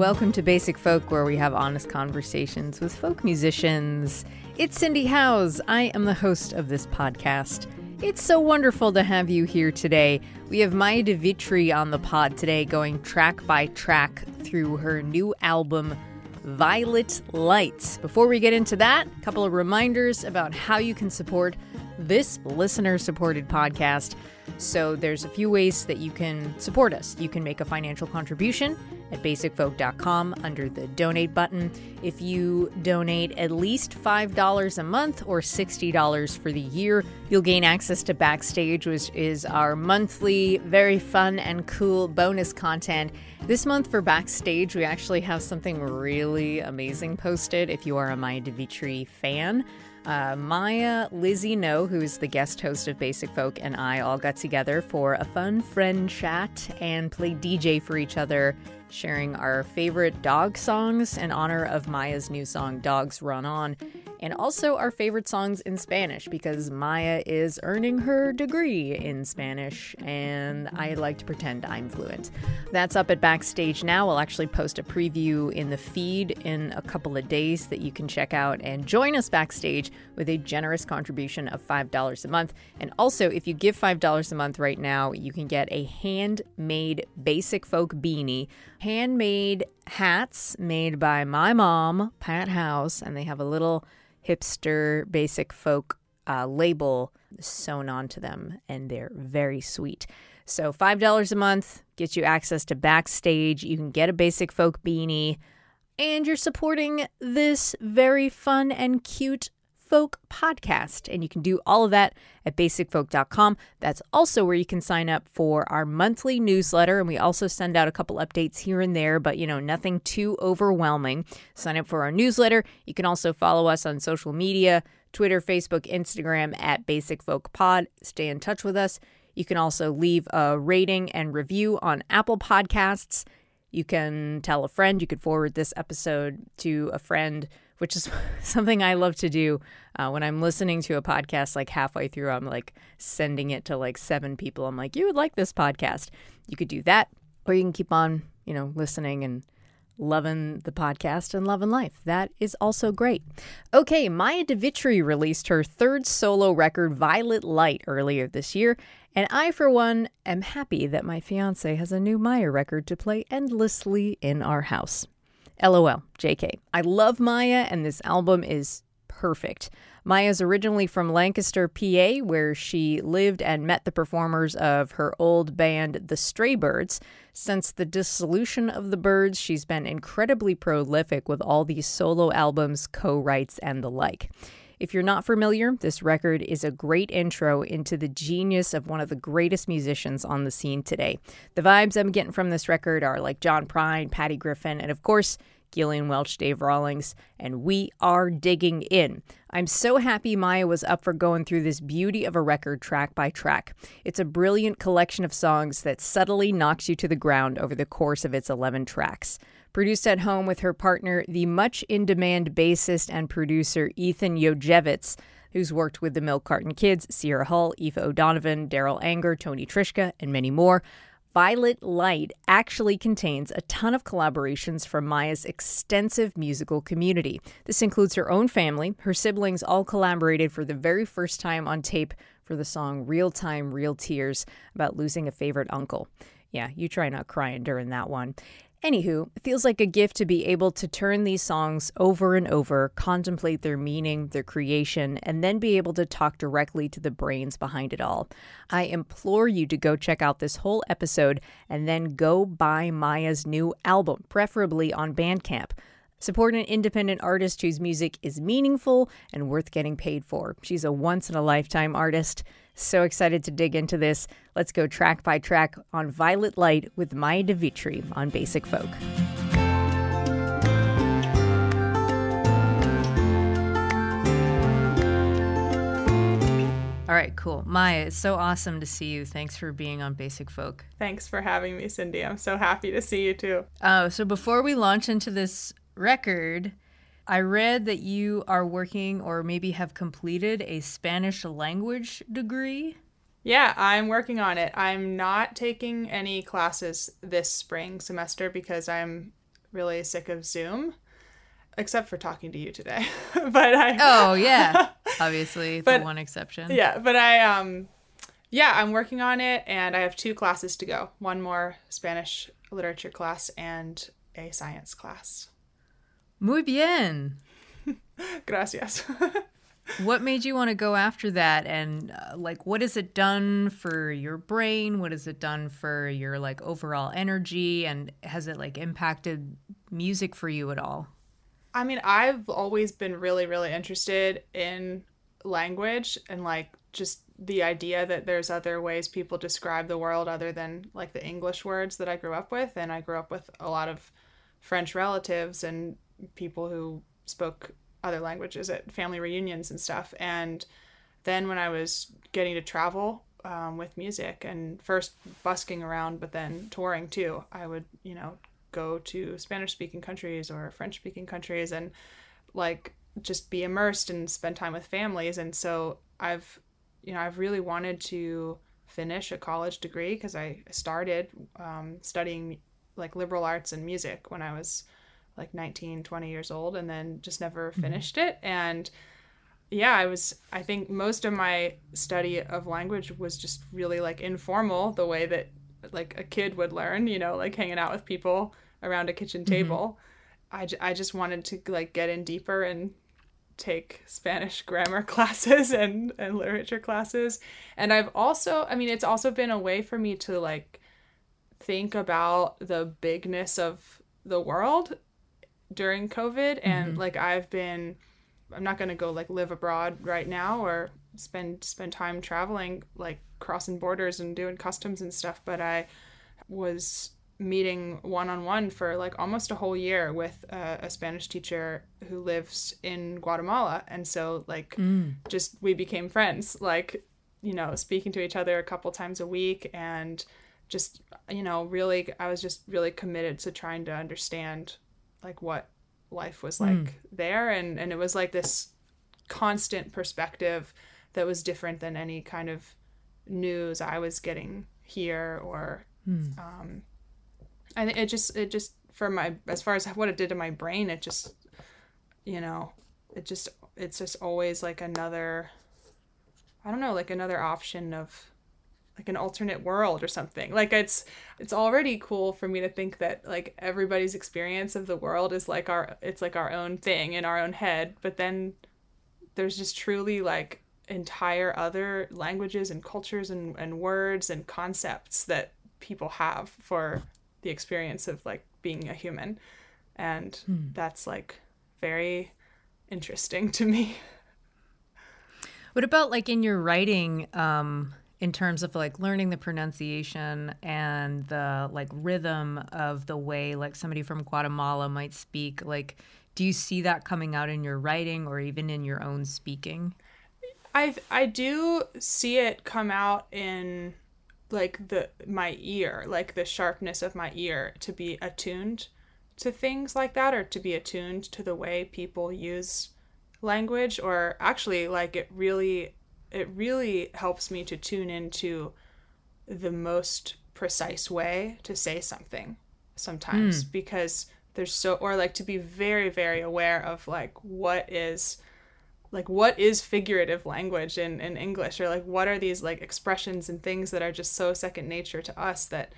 Welcome to Basic Folk, where we have honest conversations with folk musicians. It's Cindy Howes. I am the host of this podcast. It's so wonderful to have you here today. We have Maya de Vitry on the pod today, going track by track through her new album, Violet Lights. Before we get into that, a couple of reminders about how you can support this listener supported podcast. So there's a few ways that you can support us. You can make a financial contribution at basicfolk.com under the donate button. If you donate at least $5 a month or $60 for the year, you'll gain access to Backstage, which is our monthly, very fun and cool bonus content. This month for Backstage, we actually have something really amazing posted if you are a Maya de Vitry fan. Uh, Maya, Lizzie No, who is the guest host of Basic Folk, and I all got together for a fun friend chat and played DJ for each other, sharing our favorite dog songs in honor of Maya's new song, Dogs Run On, and also our favorite songs in Spanish because Maya is earning her degree in Spanish, and I like to pretend I'm fluent. That's up at Backstage now. We'll actually post a preview in the feed in a couple of days that you can check out and join us backstage with a generous contribution of $5 a month. And also, if you give $5 a month right now, you can get a handmade basic folk beanie, handmade hats made by my mom, Pat Howes, and they have a little hipster basic folk uh, label sewn onto them, and they're very sweet. So, $5 a month gets you access to backstage. You can get a basic folk beanie, and you're supporting this very fun and cute folk podcast. And you can do all of that at basicfolk.com. That's also where you can sign up for our monthly newsletter. And we also send out a couple updates here and there, but you know, nothing too overwhelming. Sign up for our newsletter. You can also follow us on social media Twitter, Facebook, Instagram at Basic Folk Pod. Stay in touch with us. You can also leave a rating and review on Apple Podcasts. You can tell a friend. You could forward this episode to a friend, which is something I love to do. Uh, when I'm listening to a podcast, like halfway through, I'm like sending it to like seven people. I'm like, you would like this podcast. You could do that, or you can keep on, you know, listening and loving the podcast and loving life. That is also great. Okay, Maya de Vitry released her third solo record, Violet Light, earlier this year, and I, for one, am happy that my fiance has a new Maya record to play endlessly in our house. LOL, JK. I love Maya, and this album is perfect. Maya's originally from Lancaster, PA, where she lived and met the performers of her old band, the Stray Birds. Since the dissolution of the Birds, she's been incredibly prolific with all these solo albums, co writes, and the like. If you're not familiar, this record is a great intro into the genius of one of the greatest musicians on the scene today. The vibes I'm getting from this record are like John Prine, Patty Griffin, and of course, Gillian Welch, Dave Rawlings, and we are digging in. I'm so happy Maya was up for going through this beauty of a record track by track. It's a brilliant collection of songs that subtly knocks you to the ground over the course of its 11 tracks. Produced at home with her partner, the much in demand bassist and producer Ethan Jodziewicz, who's worked with the Milk Carton Kids, Sierra Hull, Aoife O'Donovan, Darol Anger, Tony Trischka, and many more. Violet Light actually contains a ton of collaborations from Maya's extensive musical community. This includes her own family. Her siblings all collaborated for the very first time on tape for the song Real Time, Real Tears about losing a favorite uncle. Yeah, you try not crying during that one. Anywho, it feels like a gift to be able to turn these songs over and over, contemplate their meaning, their creation, and then be able to talk directly to the brains behind it all. I implore you to go check out this whole episode and then go buy Maya's new album, preferably on Bandcamp. Support an independent artist whose music is meaningful and worth getting paid for. She's a once in a lifetime artist. So excited to dig into this. Let's go track by track on Violet Light with Maya de Vitry on Basic Folk. All right, cool. Maya, it's so awesome to see you. Thanks for being on Basic Folk. Thanks for having me, Cindy. I'm so happy to see you too. Oh, so before we launch into this record, I read that you are working or maybe have completed a Spanish language degree. Yeah, I'm working on it. I'm not taking any classes this spring semester because I'm really sick of Zoom, except for talking to you today. but I Oh, yeah. Obviously, But- the one exception. Yeah, but I um yeah, I'm working on it and I have two classes to go. One more Spanish literature class and a science class. Muy bien. Gracias. What made you want to go after that? And uh, like, what has it done for your brain? What has it done for your like overall energy? And has it like impacted music for you at all? I mean, I've always been really, really interested in language and like just the idea that there's other ways people describe the world other than like the English words that I grew up with. And I grew up with a lot of French relatives and people who spoke other languages at family reunions and stuff. And then when I was getting to travel um, with music and first busking around, but then touring too, I would, you know, go to Spanish speaking countries or French speaking countries and like just be immersed and spend time with families. And so I've, you know, I've really wanted to finish a college degree because I started um, studying like liberal arts and music when I was like 19, 20 years old and then just never mm-hmm. finished it. And yeah, I was, I think most of my study of language was just really like informal, the way that like a kid would learn, you know, like hanging out with people around a kitchen mm-hmm. table. I, j- I just wanted to like get in deeper and take Spanish grammar classes and, and literature classes. And I've also, I mean, it's also been a way for me to like think about the bigness of the world during COVID. And mm-hmm. like I've been, I'm not going to go like live abroad right now or spend spend time traveling like crossing borders and doing customs and stuff but i was meeting one-on-one for like almost a whole year with a, a spanish teacher who lives in guatemala and so like mm. just we became friends like you know speaking to each other a couple times a week and just you know really i was just really committed to trying to understand like what life was like there. And and it was like this constant perspective that was different than any kind of news I was getting here or um I think it just it just for my as far as what it did to my brain it just you know it just it's just always like another I don't know like another option of like an alternate world or something. Like it's it's already cool for me to think that like everybody's experience of the world is like our it's like our own thing in our own head but then there's just truly like entire other languages and cultures and, and words and concepts that people have for the experience of like being a human. And that's like very interesting to me. What about like in your writing, um, in terms of like learning the pronunciation and the like rhythm of the way like somebody from Guatemala might speak? Like, do you see that coming out in your writing or even in your own speaking? I I do see it come out in like the my ear, like the sharpness of my ear to be attuned to things like that or to be attuned to the way people use language or actually like it really it really helps me to tune into the most precise way to say something sometimes because there's so or like to be very very aware of like what is like what is figurative language in, in english or like what are these like expressions and things that are just so second nature to us that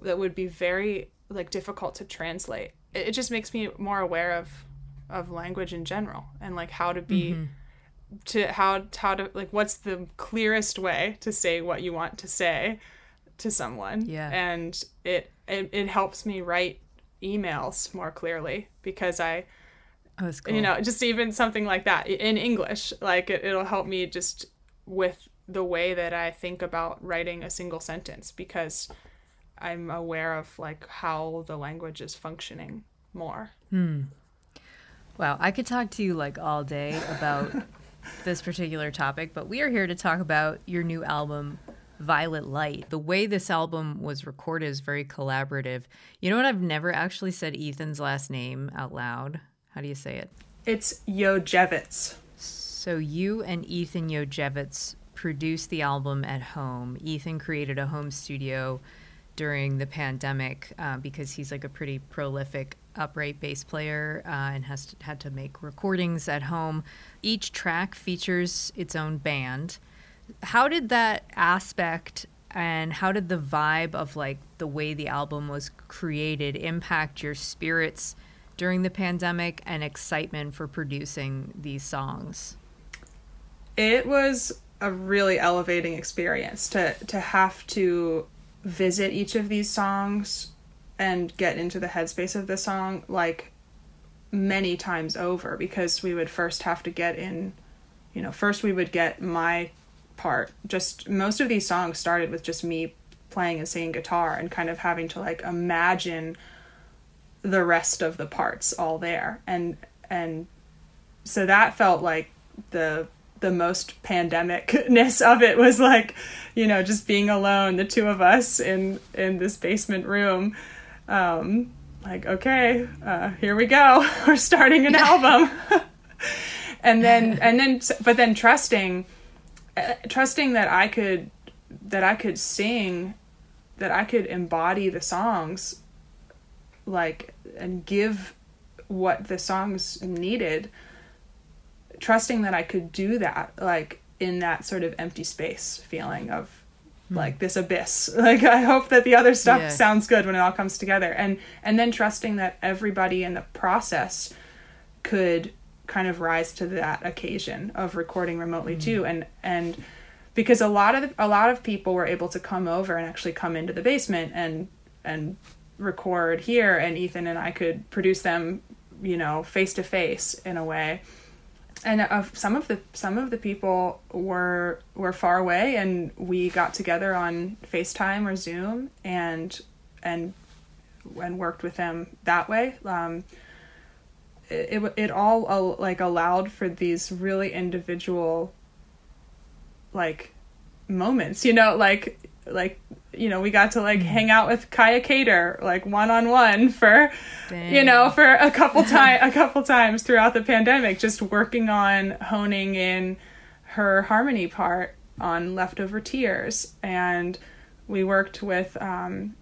that would be very like difficult to translate. It, it just makes me more aware of of language in general and like how to be Mm-hmm. To how how to like what's the clearest way to say what you want to say to someone. Yeah. And it it, it helps me write emails more clearly because I Oh, that's cool. you know just even something like that in english like it, it'll help me just with the way that i think about writing a single sentence because i'm aware of like how the language is functioning more Hmm. Wow, I could talk to you like all day about this particular topic, but we are here to talk about your new album, Violet Light. The way this album was recorded is very collaborative. You know what? I've never actually said Ethan's last name out loud. How do you say it? it's Jodziewicz So you and Ethan Jodziewicz produced the album at home. Ethan created a home studio during the pandemic uh, because he's like a pretty prolific upright bass player uh, and has to, had to make recordings at home. Each track features its own band. How did that aspect and how did the vibe of like the way the album was created impact your spirits during the pandemic and excitement for producing these songs? it was a really elevating experience to to have to visit each of these songs and get into the headspace of the song like many times over because we would first have to get in you know first we would get my part. Just most of these songs started with just me playing and singing guitar and kind of having to like imagine the rest of the parts all there. And and so that felt like the the most pandemicness of it was like you know just being alone the two of us in in this basement room. Um like okay uh here we go. We're starting an album. And then and then but then trusting uh, trusting that I could that I could sing that I could embody the songs like and give what the songs needed trusting that I could do that like in that sort of empty space feeling of hmm. like this abyss. Like i hope that the other stuff Yeah. sounds good when it all comes together. And and then trusting that everybody in the process could kind of rise to that occasion of recording remotely hmm. too. And and because a lot of a lot of people were able to come over and actually come into the basement and and record here and Ethan and I could produce them you know face to face in a way and of some of the some of the people were were far away and we got together on FaceTime or Zoom and and and worked with them that way. Um it it, it all uh, like allowed for these really individual like moments you know like like you know we got to like hang out with Kaya Cater like one on one for you know for a couple time a couple times throughout the pandemic just working on honing in her harmony part on leftover tears. And we worked with um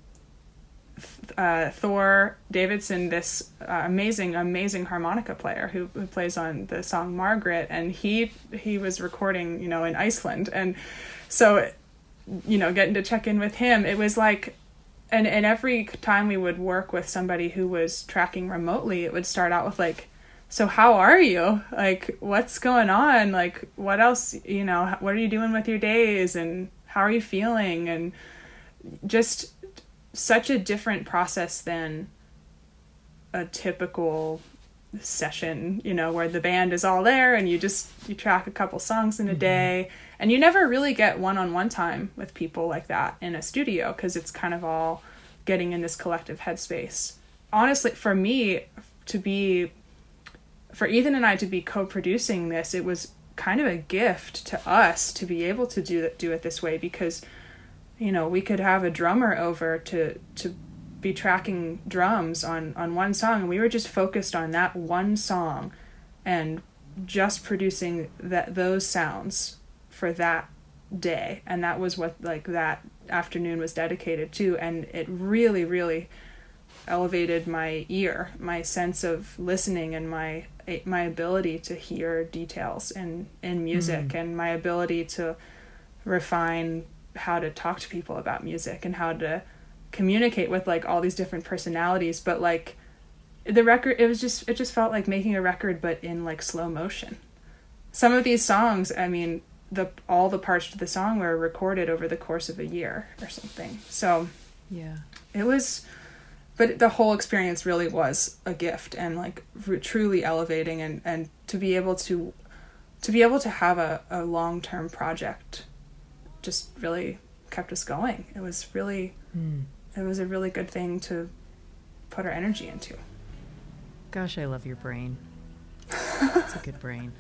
uh, Thor Davidson, this uh, amazing, amazing harmonica player who, who plays on the song Margaret, and he he was recording, you know, in Iceland, and so, you know, getting to check in with him, it was like, and and every time we would work with somebody who was tracking remotely, it would start out with like, so how are you? Like, what's going on? Like, what else? You know, what are you doing with your days, and how are you feeling, and just such a different process than a typical session you know where the band is all there and you just you track a couple songs in a mm-hmm. day. And you never really get one-on-one time with people like that in a studio because it's kind of all getting in this collective headspace. Honestly for me to be for ethan and i to be co-producing this it was kind of a gift to us to be able to do do it this way because you know we could have a drummer over to to be tracking drums on on one song and we were just focused on that one song and just producing that those sounds for that day. And that was what like that afternoon was dedicated to and it really really elevated my ear my sense of listening and my my ability to hear details in in music mm. and my ability to refine how to talk to people about music and how to communicate with like all these different personalities but like the record it was just it just felt like making a record but in like slow motion. Some of these songs i mean the all the parts to the song were recorded over the course of a year or something. So Yeah. it was but the whole experience really was a gift and like r- truly elevating and and to be able to to be able to have a, a long-term project just really kept us going. It was really hmm. It was a really good thing to put our energy into Gosh, I love your brain. It's a good brain.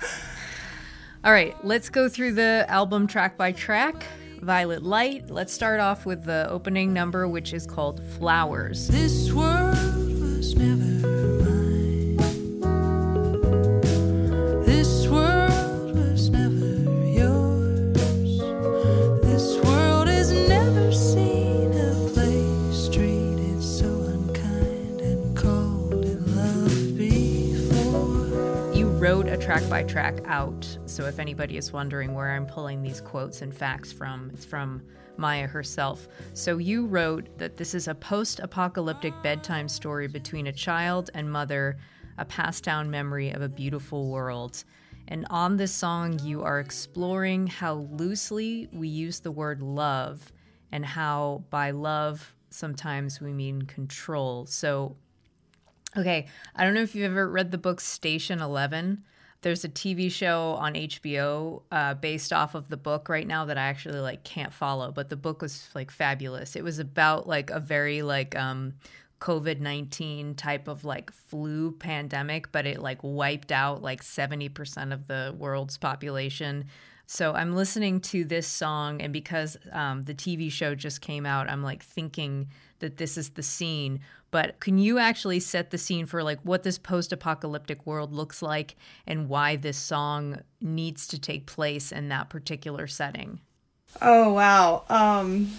All right, let's go through the album track by track. Violet Light. Let's start off with the opening number, which is called Flowers. This world was never track by track out, so if anybody is wondering where I'm pulling these quotes and facts from, it's from Maya herself. So you wrote that this is a post apocalyptic bedtime story between a child and mother, a passed down memory of a beautiful world. And on this song, you are exploring how loosely we use the word love and how by love, sometimes we mean control. So Okay, I don't know if you've ever read the book Station Eleven. There's a TV show on HBO uh, based off of the book right now that I actually like can't follow, but the book was like fabulous. It was about like a very like um, COVID nineteen type of like flu pandemic, but it like wiped out like seventy percent of the world's population. So I'm listening to this song, and because um, the TV show just came out, I'm like thinking that this is the scene. But can you actually set the scene for like what this post-apocalyptic world looks like and why this song needs to take place in that particular setting? Oh wow. Um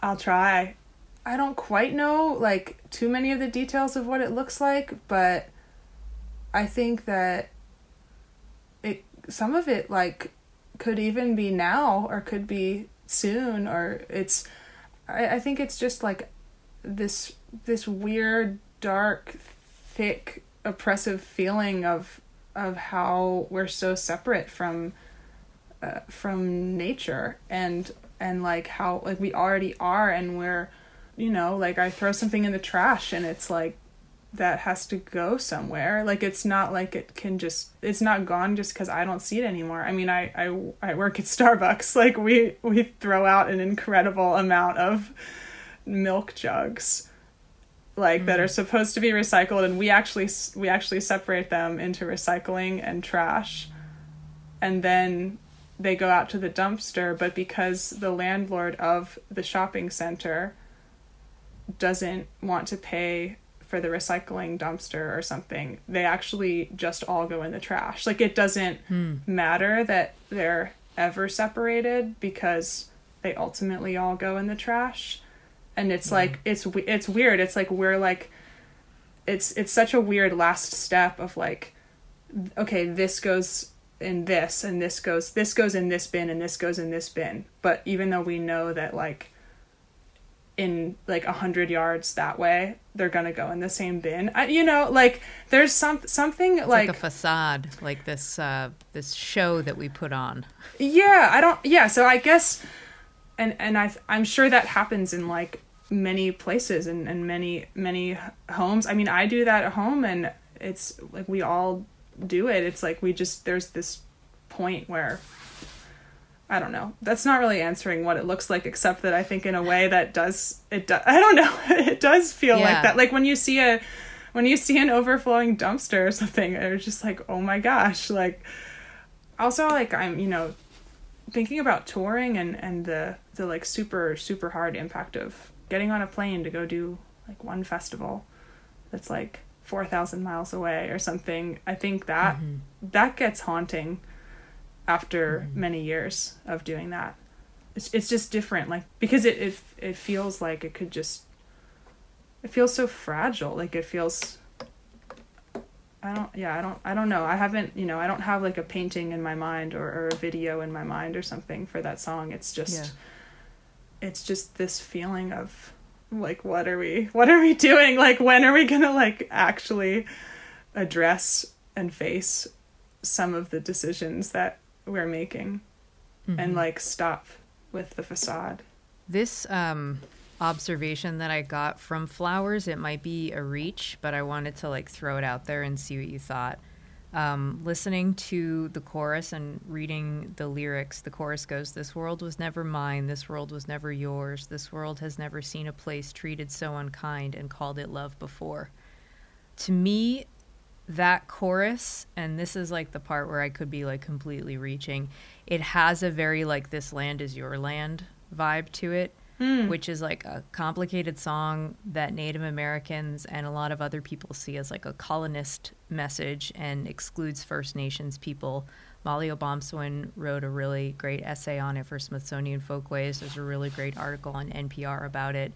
I'll try. I don't quite know like too many of the details of what it looks like, but I think that it some of it like could even be now or could be soon or it's I, I think it's just like this this weird dark thick oppressive feeling of of how we're so separate from uh, from nature and and like how like we already are and we're you know like i throw something in the trash and it's like that has to go somewhere. Like it's not like it can just it's not gone just because i don't see it anymore. I mean I, I i work at starbucks. Like we we throw out an incredible amount of milk jugs like that are mm. supposed to be recycled and we actually we actually separate them into recycling and trash. And then they go out to the dumpster but because the landlord of the shopping center doesn't want to pay for the recycling dumpster or something they actually just all go in the trash. Like it doesn't hmm. matter that they're ever separated because they ultimately all go in the trash and it's like it's it's weird. It's like we're like it's it's such a weird last step of like okay this goes in this and this goes this goes in this bin and this goes in this bin. But even though we know that like in like a hundred yards that way they're gonna go in the same bin. I, you know like there's some something like like a facade, like this uh, this show that we put on. yeah i don't yeah so i guess and and i i'm sure that happens in like many places and, and many many homes. I mean i do that at home and it's like we all do it. It's like we just there's this point where i don't know. That's not really answering what it looks like except that i think in a way that does it does i don't know. It does feel Yeah. like that. Like when you see a when you see an overflowing dumpster or something it's just like oh my gosh. Like also like i'm you know thinking about touring and and the the like super super hard impact of getting on a plane to go do like one festival that's like 4000 miles away or something i think that mm-hmm. that gets haunting after mm-hmm. many years of doing that it's it's just different like because it it it feels like it could just it feels so fragile like it feels I don't yeah, I don't I don't know. I haven't, you know, I don't have like a painting in my mind or, or a video in my mind or something for that song. It's just it's just this feeling of like what are we what are we doing? Like when are we gonna like actually address and face some of the decisions that we're making? And like stop with the facade. This um, observation that I got from flowers, it might be a reach, but I wanted to like throw it out there and see what you thought. Um, listening to the chorus and reading the lyrics, the chorus goes, This world was never mine, this world was never yours, this world has never seen a place treated so unkind and called it love before. To me, that chorus, and this is like the part where I could be like completely reaching, it has a very like this land is your land vibe to it, which is like a complicated song that Native Americans and a lot of other people see as like a colonist message and excludes First Nations people. Mali Obomsawin wrote a really great essay on it for Smithsonian Folkways. There's a really great article on NPR about it.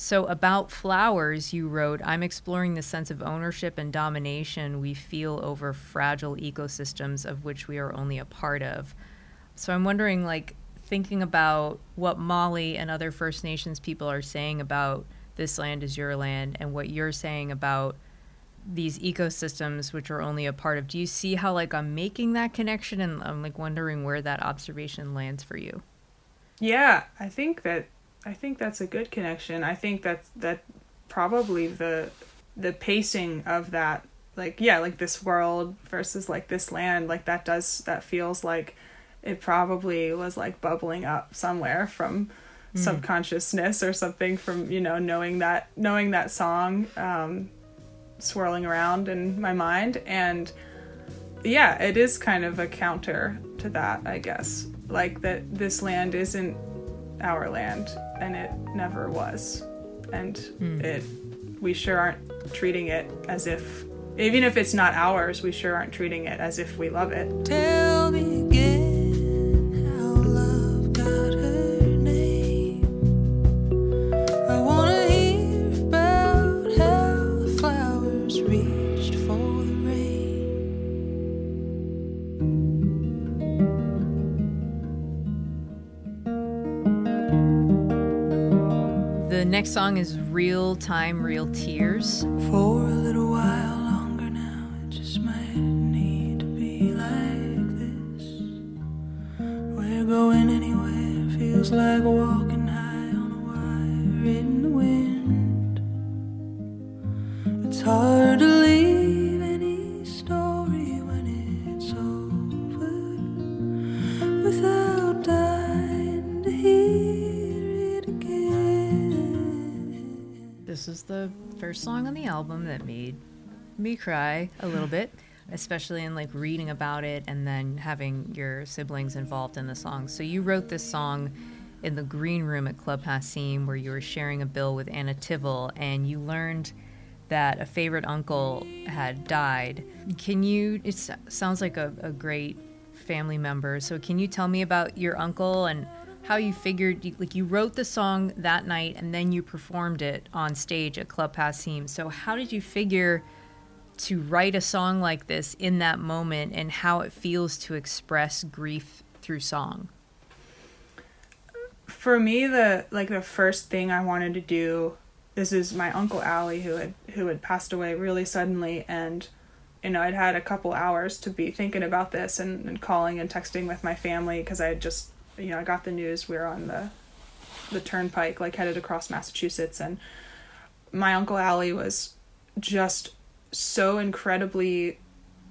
So, about flowers, you wrote, I'm exploring the sense of ownership and domination we feel over fragile ecosystems of which we are only a part of. So, I'm wondering, like, thinking about what Mali and other First Nations people are saying about this land is your land and what you're saying about these ecosystems which are only a part of do you see how like i'm making that connection and i'm like wondering where that observation lands for you? Yeah, I think that I think that's a good connection. I think that that probably the the pacing of that like yeah, like this world versus like this land, like that does that feels like it probably was like bubbling up somewhere from subconsciousness or something from, you know, knowing that knowing that song. Um swirling around in my mind and yeah, it is kind of a counter to that, I guess. Like that this land isn't our land and it never was. And hmm. it we sure aren't treating it as if even if it's not ours, we sure aren't treating it as if we love it. Tell me next song is real time real tears For a little while longer now, it just might need to be like this. We're going anywhere, feels like walking album that made me cry a little bit, especially in like reading about it and then having your siblings involved in the song. So you wrote this song in the green room at Club Passim where you were sharing a bill with Anna Tivel and you learned that a favorite uncle had died. Can you, it sounds like a, a great family member. So can you tell me about your uncle and how you figured like you wrote the song that night and then you performed it on stage at Club Passim. So how did you figure to write a song like this in that moment and how it feels to express grief through song? For me the like the first thing I wanted to do this is my uncle Ali who had who had passed away really suddenly and you know I'd had a couple hours to be thinking about this and, and calling and texting with my family because I had just you know I got the news we were on the the turnpike like headed across Massachusetts and my uncle Allie was just so incredibly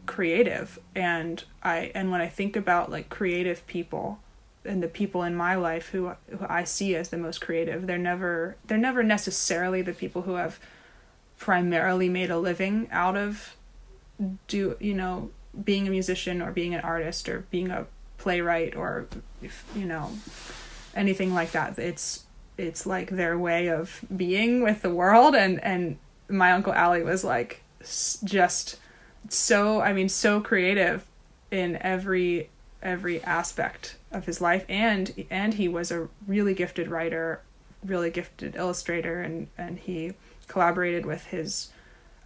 creative and I and when I think about like creative people and the people in my life who who I see as the most creative they're never they're never necessarily the people who have primarily made a living out of do you know being a musician or being an artist or being a playwright or if, you know anything like that. It's it's like their way of being with the world and and my uncle ali was like just so I mean so creative in every every aspect of his life and and he was a really gifted writer really gifted illustrator and and he collaborated with his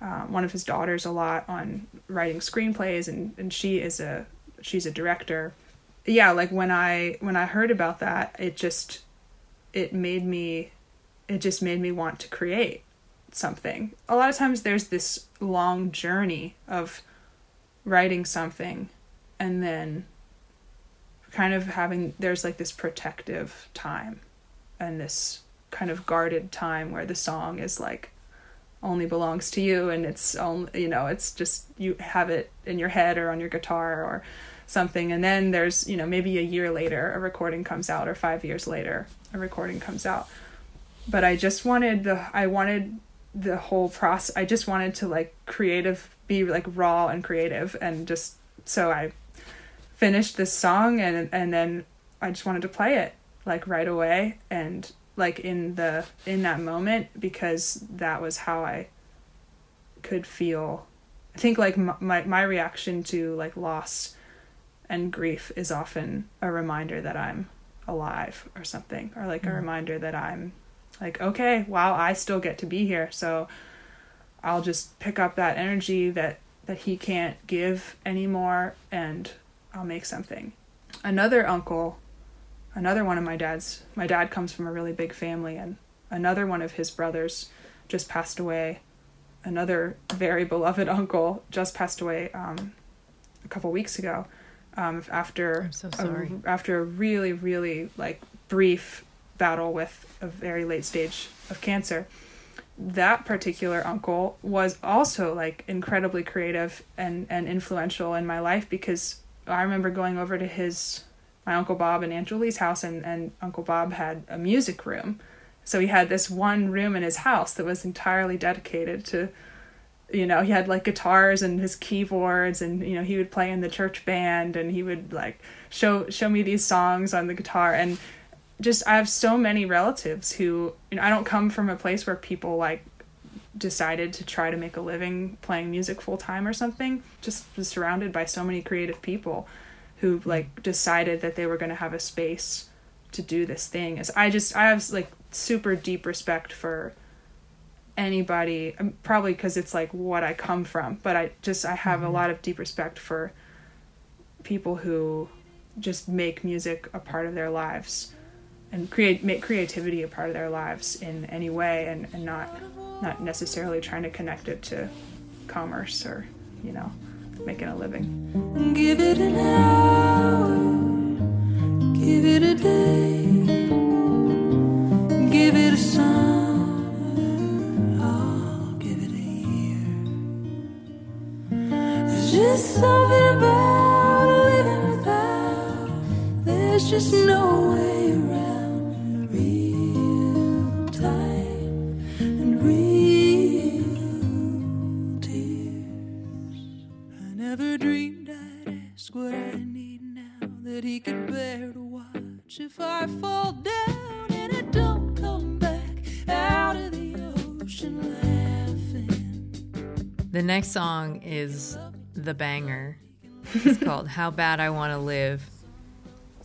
uh, one of his daughters a lot on writing screenplays and and she is a she's a director yeah like when i when i heard about that it just it made me it just made me want to create something. A lot of times there's this long journey of writing something and then kind of having there's like this protective time and this kind of guarded time where the song is like only belongs to you and it's only you know it's just you have it in your head or on your guitar or something and then there's you know maybe a year later a recording comes out or 5 years later a recording comes out. But I just wanted the I wanted the whole process I just wanted to like creative be like raw and creative and just so I finished this song and and then I just wanted to play it like right away and like in the in that moment because that was how I could feel I think like my my, reaction to like loss and grief is often a reminder that I'm alive or something or like mm. a reminder that I'm like okay wow I still get to be here so I'll just pick up that energy that that he can't give anymore and I'll make something. Another uncle, another one of my dad's, my dad comes from a really big family, and another one of his brothers just passed away. Another very beloved uncle just passed away um, a couple weeks ago. Um, after so sorry. A, after a really really like brief battle with a very late stage of cancer that particular uncle was also like incredibly creative and and influential in my life because I remember going over to his my uncle Bob and Aunt Julie's house and and Uncle Bob had a music room. So he had this one room in his house that was entirely dedicated to you know, he had like guitars and his keyboards and you know, he would play in the church band and he would like show show me these songs on the guitar. And just I have so many relatives who you know I don't come from a place where people like decided to try to make a living playing music full time or something. Just was surrounded by so many creative people who like decided that they were going to have a space to do this thing. As i just i have like super deep respect for anybody um, probably because it's like what i come from but i just i have mm-hmm. a lot of deep respect for people who just make music a part of their lives and create make creativity a part of their lives in any way and, and not not necessarily trying to connect it to commerce or you know making a living give it an hour give it a day give it a summer there's just something about living without. There's just no way if I fall down and I don't come back out of the ocean laughing. The next song is the banger. It's called How Bad I Want to Live.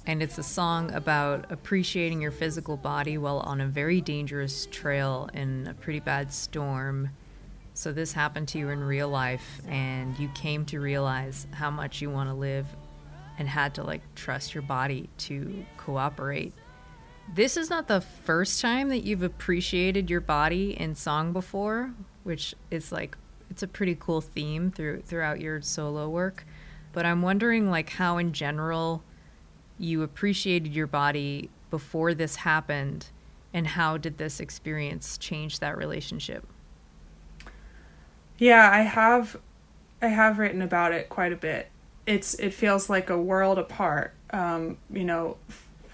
And it's a song about appreciating your physical body while on a very dangerous trail in a pretty bad storm. So, this happened to you in real life, and you came to realize how much you want to live and had to like trust your body to cooperate. This is not the first time that you've appreciated your body in song before, which is like it's a pretty cool theme through throughout your solo work. But I'm wondering like how in general you appreciated your body before this happened and how did this experience change that relationship? Yeah, I have I have written about it quite a bit it's it feels like a world apart. Um, you know,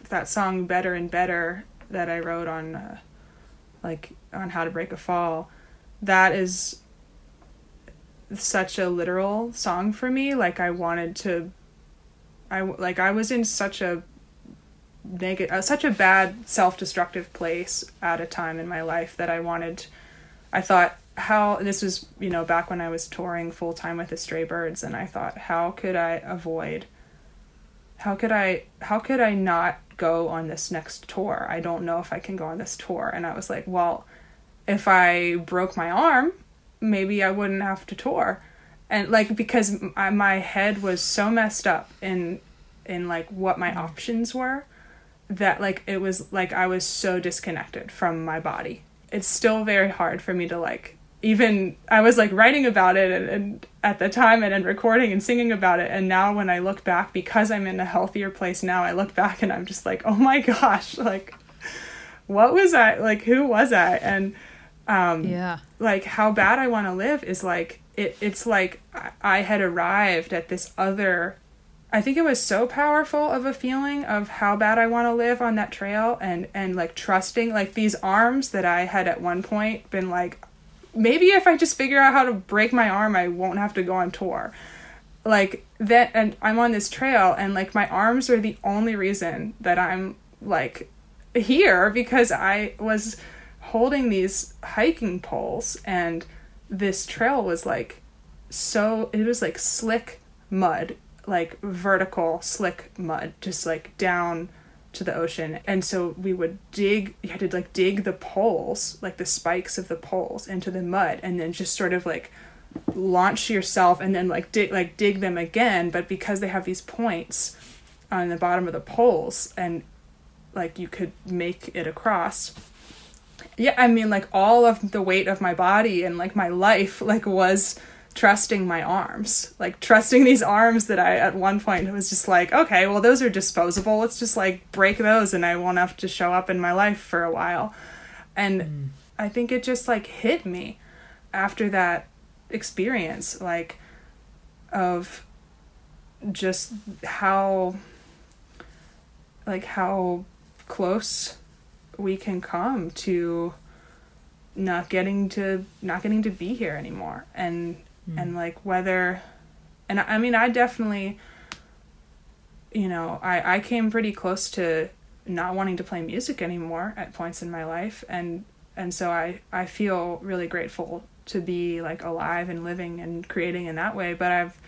that song "Better and Better" that I wrote on, uh, like on how to break a fall, that is such a literal song for me. Like I wanted to, I like I was in such a negative, uh, such a bad self-destructive place at a time in my life that I wanted. I thought how this was you know back when I was touring full time with the Stray Birds, and I thought, how could I avoid? How could I? How could I not go on this next tour? I don't know if I can go on this tour. And I was like, well, if I broke my arm, maybe I wouldn't have to tour, and like because my head was so messed up in in like what my options were that like it was like I was so disconnected from my body. It's still very hard for me to like even I was like writing about it and, and at the time and then recording and singing about it and now when I look back because I'm in a healthier place now I look back and I'm just like oh my gosh like what was I like who was I and um Yeah. Like how bad I want to live is like it it's like I, had arrived at this other I think it was so powerful of a feeling of how bad I want to live on that trail and and like trusting like these arms that I had at one point been like maybe if I just figure out how to break my arm I won't have to go on tour. Like that and I'm on this trail and like my arms are the only reason that I'm like here because I was holding these hiking poles and this trail was like so it was like slick mud like vertical slick mud just like down to the ocean. And so we would dig you had to like dig the poles like the spikes of the poles into the mud and then just sort of like launch yourself and then like dig like dig them again. But because they have these points on the bottom of the poles and like you could make it across yeah i mean like all of the weight of my body and like my life like was trusting my arms. Like trusting these arms that i at one point was just like okay well those are disposable. Let's just like break those and i won't have to show up in my life for a while. And mm. i think it just like hit me after that experience like of just how like how close we can come to not getting to not getting to be here anymore. And hmm. and like whether and I, I mean I definitely you know I I came pretty close to not wanting to play music anymore at points in my life. And and so I I feel really grateful to be like alive and living and creating in that way. But I've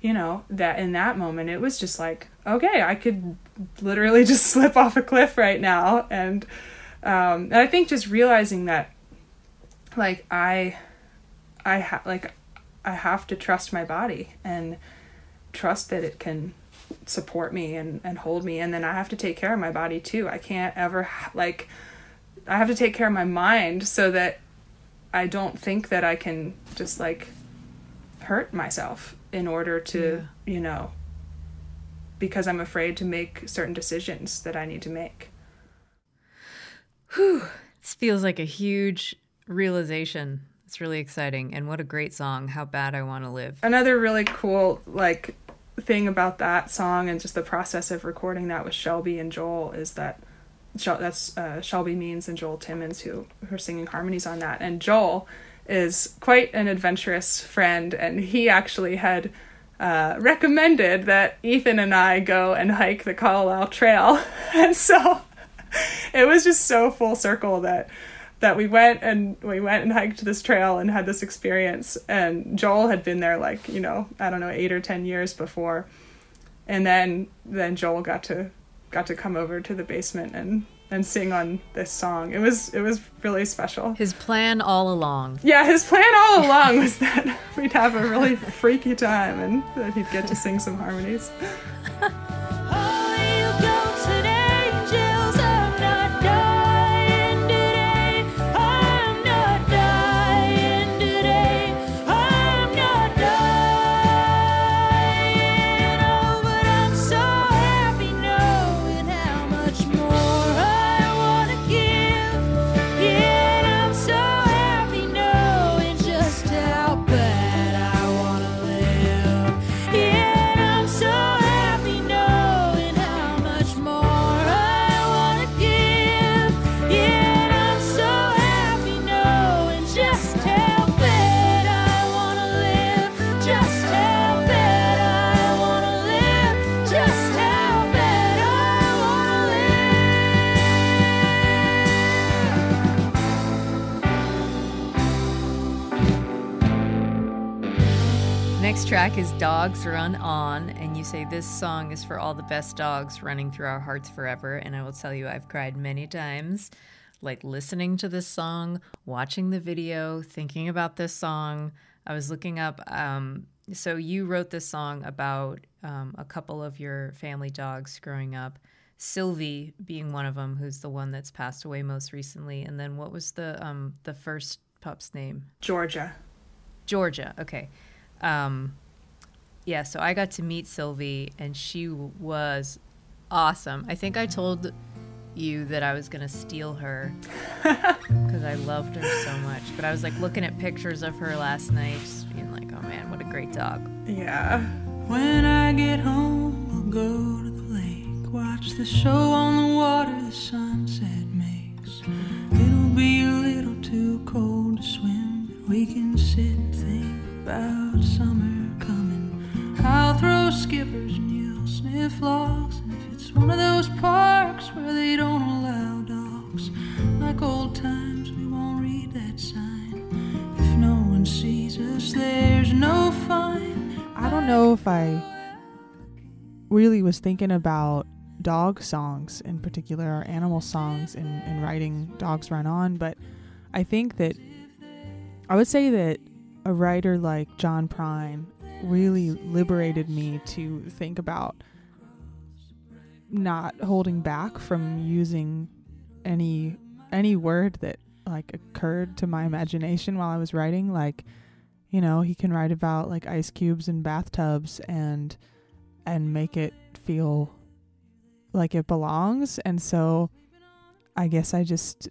you know that in that moment it was just like okay I could literally just slip off a cliff right now. And um and I think just realizing that like I I ha- like I have to trust my body and trust that it can support me and and hold me and then I have to take care of my body too. I can't ever like I have to take care of my mind so that I don't think that I can just like hurt myself in order to, you know, because I'm afraid to make certain decisions that I need to make. This feels like a huge realization. It's really exciting. And what a great song, How Bad I Want to Live. another really cool like thing about that song and just the process of recording that with Shelby and Joel is that that's uh, Shelby Means and Joel Timmons who who are singing harmonies on that and Joel is quite an adventurous friend and he actually had uh, recommended that Ethan and I go and hike the Colorado Trail and so it was just so full circle that that we went and we went and hiked this trail and had this experience. And Joel had been there like you know I don't know 8 or 10 years before. And then then Joel got to got to come over to the basement and and sing on this song. It was it was really special. His plan all along. yeah his plan all along was that we'd have a really freaky time and that he'd get to sing some harmonies Next track is Dogs Run On, and you say this song is for all the best dogs running through our hearts forever. And I will tell you, I've cried many times, like listening to this song, watching the video, thinking about this song. I was looking up, um, so you wrote this song about um, a couple of your family dogs growing up. Sylvie being one of them, who's the one that's passed away most recently. And then what was the um the first pup's name? Georgia. Georgia. Okay. Um, yeah, so I got to meet Sylvie, and she was awesome. I think I told you that I was gonna steal her because I loved her so much. But I was like looking at pictures of her last night, just being like, "Oh man, what a great dog!" Yeah. When I get home, we'll go to the lake, watch the show on the water the sunset makes. It'll be a little too cold to swim, but we can sit and think about logs, and if it's one of those parks where they don't allow dogs, like old times, we won't read that sign. If no one sees us, there's no fine. I don't know if I really was thinking about dog songs in particular or animal songs in, in writing Dogs Run On, but I think that I would say that a writer like John Prine really liberated me to think about not holding back from using any any word that like occurred to my imagination while I was writing. Like you know he can write about like ice cubes and bathtubs and and make it feel like it belongs. And so i guess i just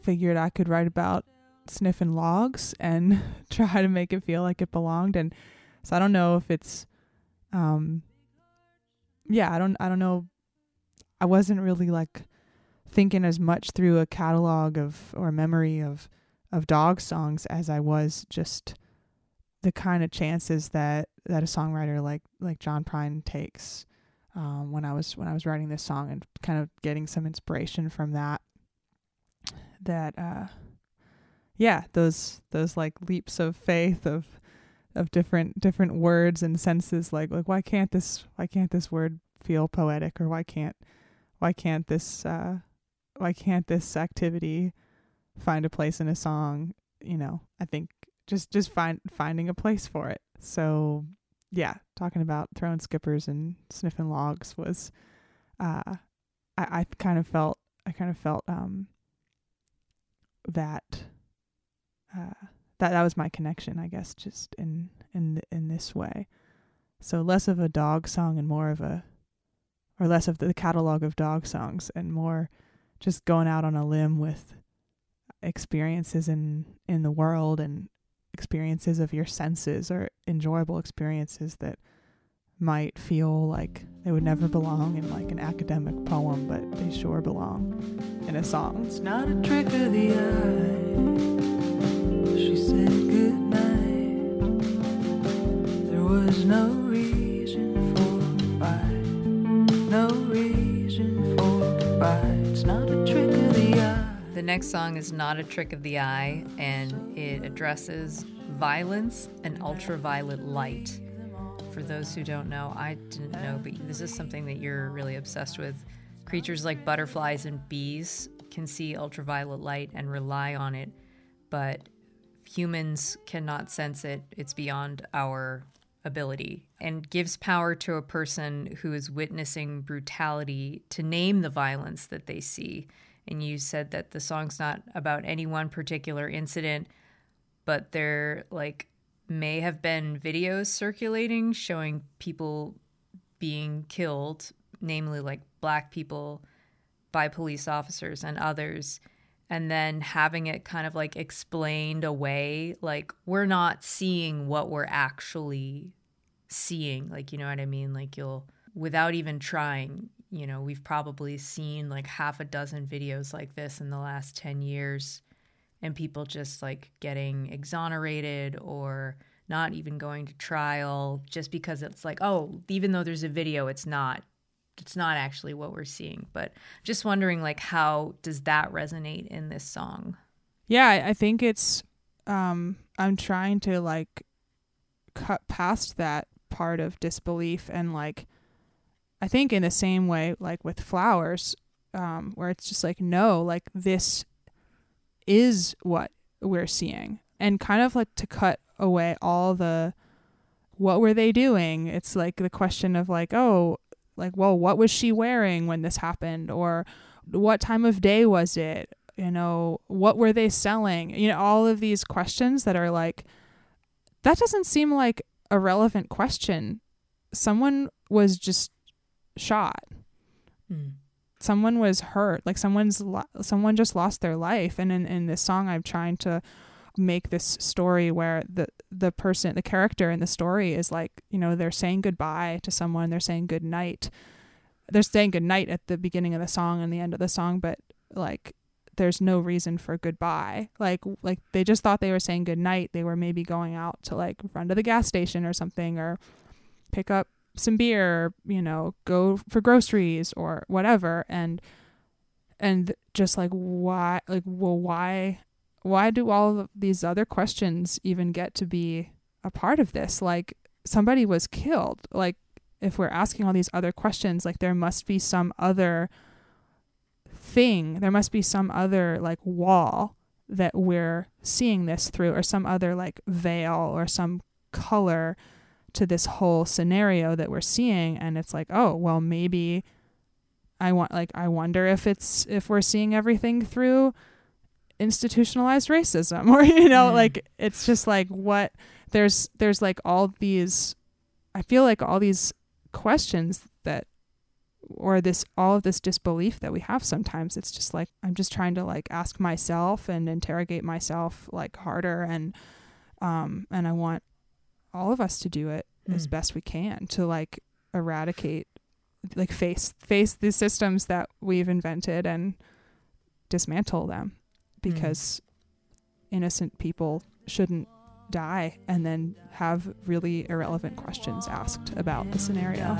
figured i could write about sniffing logs and try to make it feel like it belonged. And so i don't know if it's um yeah i don't i don't know i wasn't really like thinking as much through a catalog of or memory of of dog songs as I was just the kind of chances that that a songwriter like like John Prine takes um, when I was when I was writing this song and kind of getting some inspiration from that. That uh, yeah, those those like leaps of faith of of different different words and senses like like why can't this why can't this word feel poetic or why can't why can't this uh why can't this activity find a place in a song? You know i think just just find finding a place for it. So yeah talking about throwing skippers and sniffing logs was uh i i kind of felt i kind of felt um that uh that that was my connection i guess just in in in this way so less of a dog song and more of a or less of the catalog of dog songs and more just going out on a limb with experiences in in the world and experiences of your senses or enjoyable experiences that might feel like they would never belong in like an academic poem but they sure belong in a song It's not a trick of the eye. The next song is not a trick of the eye, and it addresses violence and ultraviolet light. For those who don't know, I didn't know, but this is something that you're really obsessed with. Creatures like butterflies and bees can see ultraviolet light and rely on it, but humans cannot sense it. It's beyond our ability and gives power to a person who is witnessing brutality to name the violence that they see. And you said that the song's not about any one particular incident, but there like may have been videos circulating showing people being killed, namely like black people by police officers and others and then having it kind of like explained away like we're not seeing what we're actually seeing like you know what i mean? Like you'll without even trying you know we've probably seen like half a dozen videos like this in the last 10 years and people just like getting exonerated or not even going to trial just because it's like oh even though there's a video it's not it's not actually what we're seeing but just wondering like how does that resonate in this song? Yeah I, think it's um i'm trying to like cut past that part of disbelief and like i think in the same way like with flowers um where it's just like no like this is what we're seeing. And kind of like to cut away all the what were they doing? It's like the question of like oh like well what was she wearing when this happened? Or what time of day was it? You know what were they selling? You know all of these questions that are like that doesn't seem like a relevant question. Someone was just shot. Mm. someone was hurt. Like someone's lo- someone just lost their life. And in, in this song i'm trying to make this story where the the person the character in the story is like you know they're saying goodbye to someone they're saying good night. They're saying good night at the beginning of the song and the end of the song but like there's no reason for goodbye. Like like they just thought they were saying good night. They were maybe going out to like run to the gas station or something or pick up some beer you know go for groceries or whatever. And and just like why like well why why do all of these other questions even get to be a part of this? Like somebody was killed. Like if we're asking all these other questions like there must be some other thing. There must be some other like wall that we're seeing this through or some other like veil or some color to this whole scenario that we're seeing. And it's like oh well maybe i want like i wonder if it's if we're seeing everything through institutionalized racism or you know Mm. like it's just like what there's there's like all these i feel like all these questions that or this all of this disbelief that we have sometimes it's just like i'm just trying to like ask myself and interrogate myself like harder and um and i want all of us to do it as Mm. best we can to like eradicate like face face the systems that we've invented and dismantle them Mm. because innocent people shouldn't die and then have really irrelevant questions asked about the scenario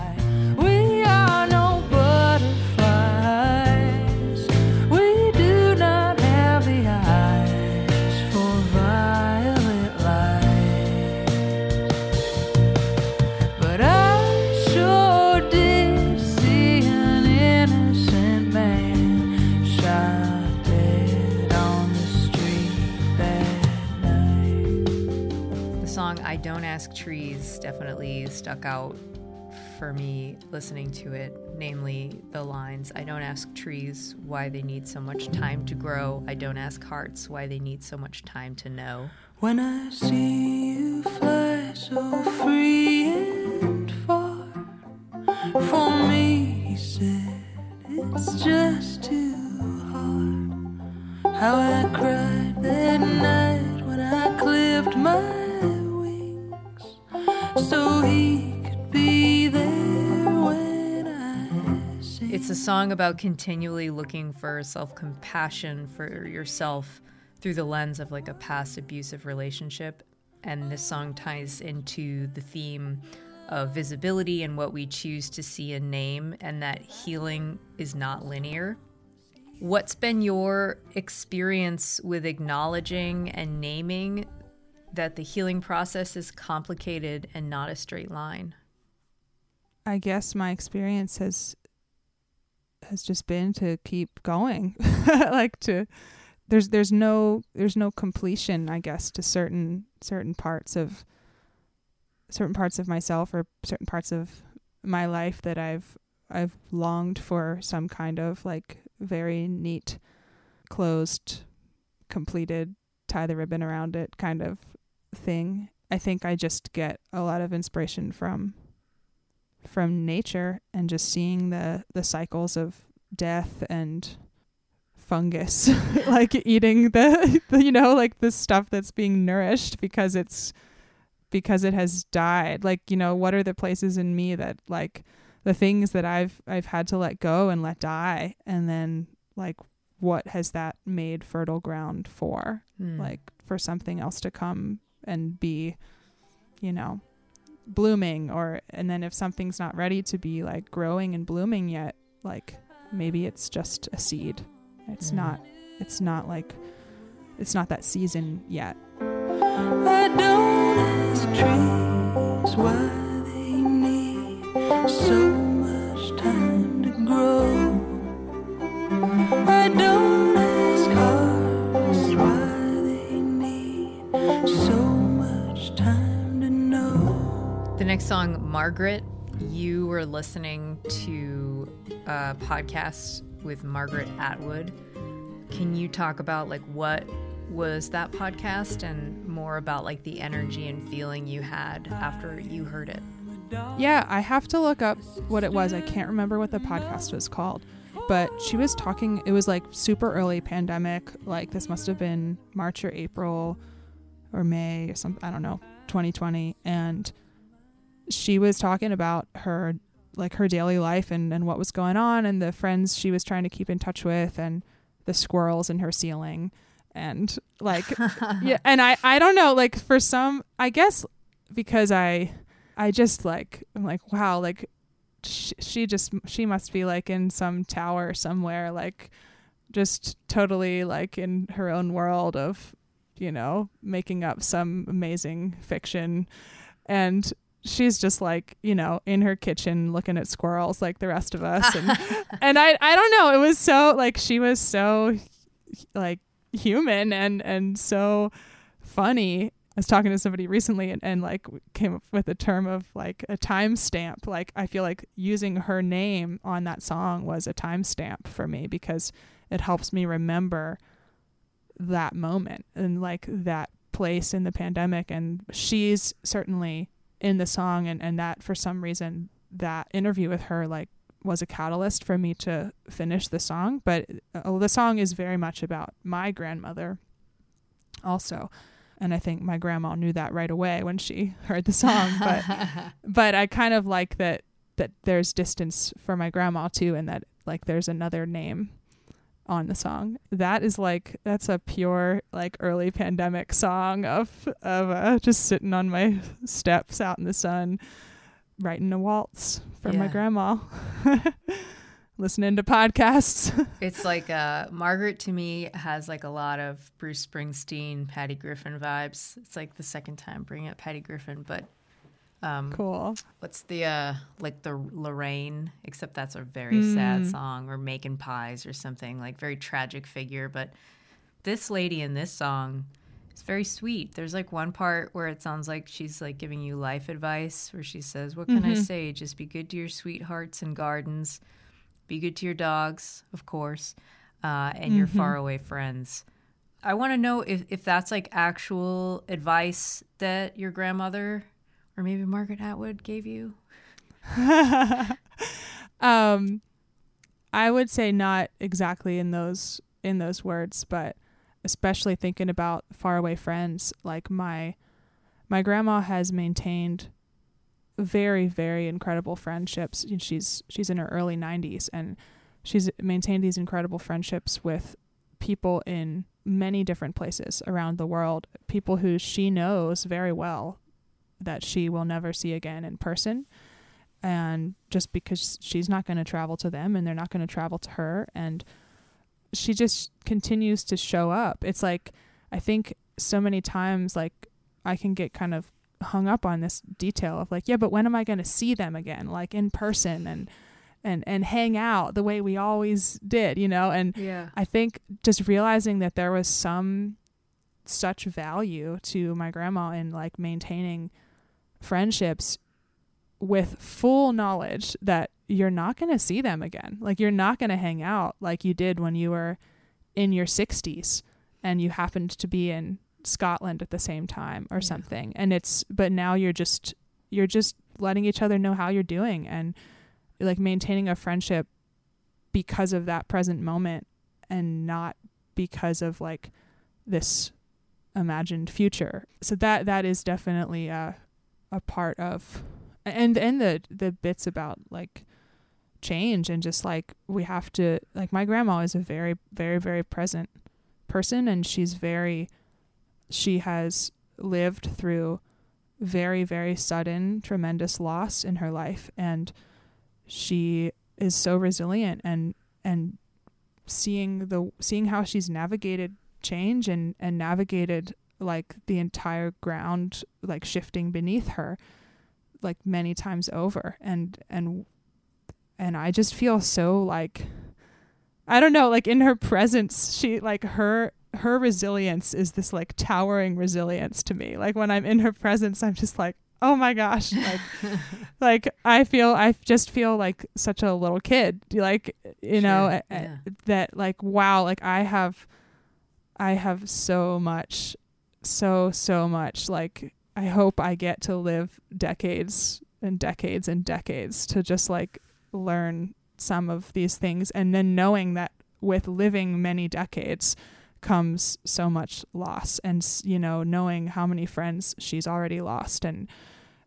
I Don't Ask Trees definitely stuck out for me listening to it, namely the lines I don't ask trees why they need so much time to grow. I don't ask hearts why they need so much time to know. When I see you fly so free and far, for me, he said, it's just too hard. How I cried that night when I clipped my It's a song about continually looking for self compassion for yourself through the lens of like a past abusive relationship. And this song ties into the theme of visibility and what we choose to see and name, and that healing is not linear. What's been your experience with acknowledging and naming that the healing process is complicated and not a straight line? I guess my experience has has just been to keep going. like to there's there's no there's no completion, I guess, to certain certain parts of certain parts of myself or certain parts of my life that I've I've longed for some kind of like very neat closed completed tie the ribbon around it kind of thing. I think I just get a lot of inspiration from from nature and just seeing the the cycles of death and fungus like eating the, the you know like the stuff that's being nourished because it's because it has died like you know what are the places in me that like the things that I've I've had to let go and let die and then like what has that made fertile ground for Hmm. like for something else to come and be you know blooming or and then if something's not ready to be like growing and blooming yet like maybe it's just a seed. It's Mm. not it's not like it's not that season yet. I don't next song, Margaret, you were listening to a podcast with Margaret Atwood. Can you talk about like what was that podcast and more about like the energy and feeling you had after you heard it? Yeah, I have to look up what it was. I can't remember what the podcast was called. But she was talking, it was like super early pandemic. Like this must have been March or April or May or something, I don't know, 2020. And she was talking about her, like her daily life and, and what was going on and the friends she was trying to keep in touch with and the squirrels in her ceiling. And like, yeah. And I, I don't know, like for some, I guess because I, I just like I'm like wow like she, she just she must be like in some tower somewhere like just totally like in her own world of you know making up some amazing fiction and she's just like you know in her kitchen looking at squirrels like the rest of us and and I I don't know it was so like she was so like human and and so funny I was talking to somebody recently and, and like came up with a term of like a timestamp. Like I feel like using her name on that song was a timestamp for me because it helps me remember that moment and like that place in the pandemic. And she's certainly in the song and, and that for some reason that interview with her like was a catalyst for me to finish the song. But uh, the song is very much about my grandmother also and I think my grandma knew that right away when she heard the song. But but I kind of like that that there's distance for my grandma too, and that like there's another name on the song. That is like that's a pure like early pandemic song of of uh, just sitting on my steps out in the sun, writing a waltz for my grandma. Listening to podcasts. It's like uh, Margaret to me has like a lot of Bruce Springsteen, Patty Griffin vibes. It's like the second time bringing up Patty Griffin, but um, cool. what's the uh, like the Lorraine? Except that's a very sad Mm. song, or Making Pies or something like very tragic figure. But this lady in this song is very sweet. There's like one part where it sounds like she's like giving you life advice, where she says, "What can I Mhm. say? Just be good to your sweethearts and gardens." Be good to your dogs, of course, uh, and your Mhm. faraway friends. I want to know if, if that's like actual advice that your grandmother or maybe Margaret Atwood gave you. um I would say not exactly in those in those words, but especially thinking about faraway friends, like my my grandma has maintained very very incredible friendships. She's she's in her early 90s and she's maintained these incredible friendships with people in many different places around the world, people who she knows very well that she will never see again in person. And just because she's not going to travel to them and they're not going to travel to her. And she just continues to show up. It's like i think so many times like i can get kind of hung up on this detail of like yeah but when am i going to see them again? Like in person and and and hang out the way we always did you know? And Yeah. I think just realizing that there was some such value to my grandma in like maintaining friendships with full knowledge that you're not going to see them again. Like you're not going to hang out like you did when you were in your 60s and you happened to be in Scotland at the same time or Yeah. something. And it's but now you're just you're just letting each other know how you're doing and like maintaining a friendship because of that present moment and not because of like this imagined future. So that that is definitely a a part of and and the the bits about like change and just like we have to like my grandma is a very very very present person and she's very she has lived through very very sudden tremendous loss in her life and she is so resilient and and seeing the seeing how she's navigated change and and navigated like the entire ground like shifting beneath her like many times over and and and I just feel so like I don't know like in her presence she like her her resilience is this like towering resilience to me like when I'm in her presence I'm just like oh my gosh like like i feel i just feel like such a little kid Do you like you know Sure, a- yeah. that like wow like i have i have so much so so much. Like i hope i get to live decades and decades and decades to just like learn some of these things. And then knowing that with living many decades comes so much loss. And you know knowing how many friends she's already lost and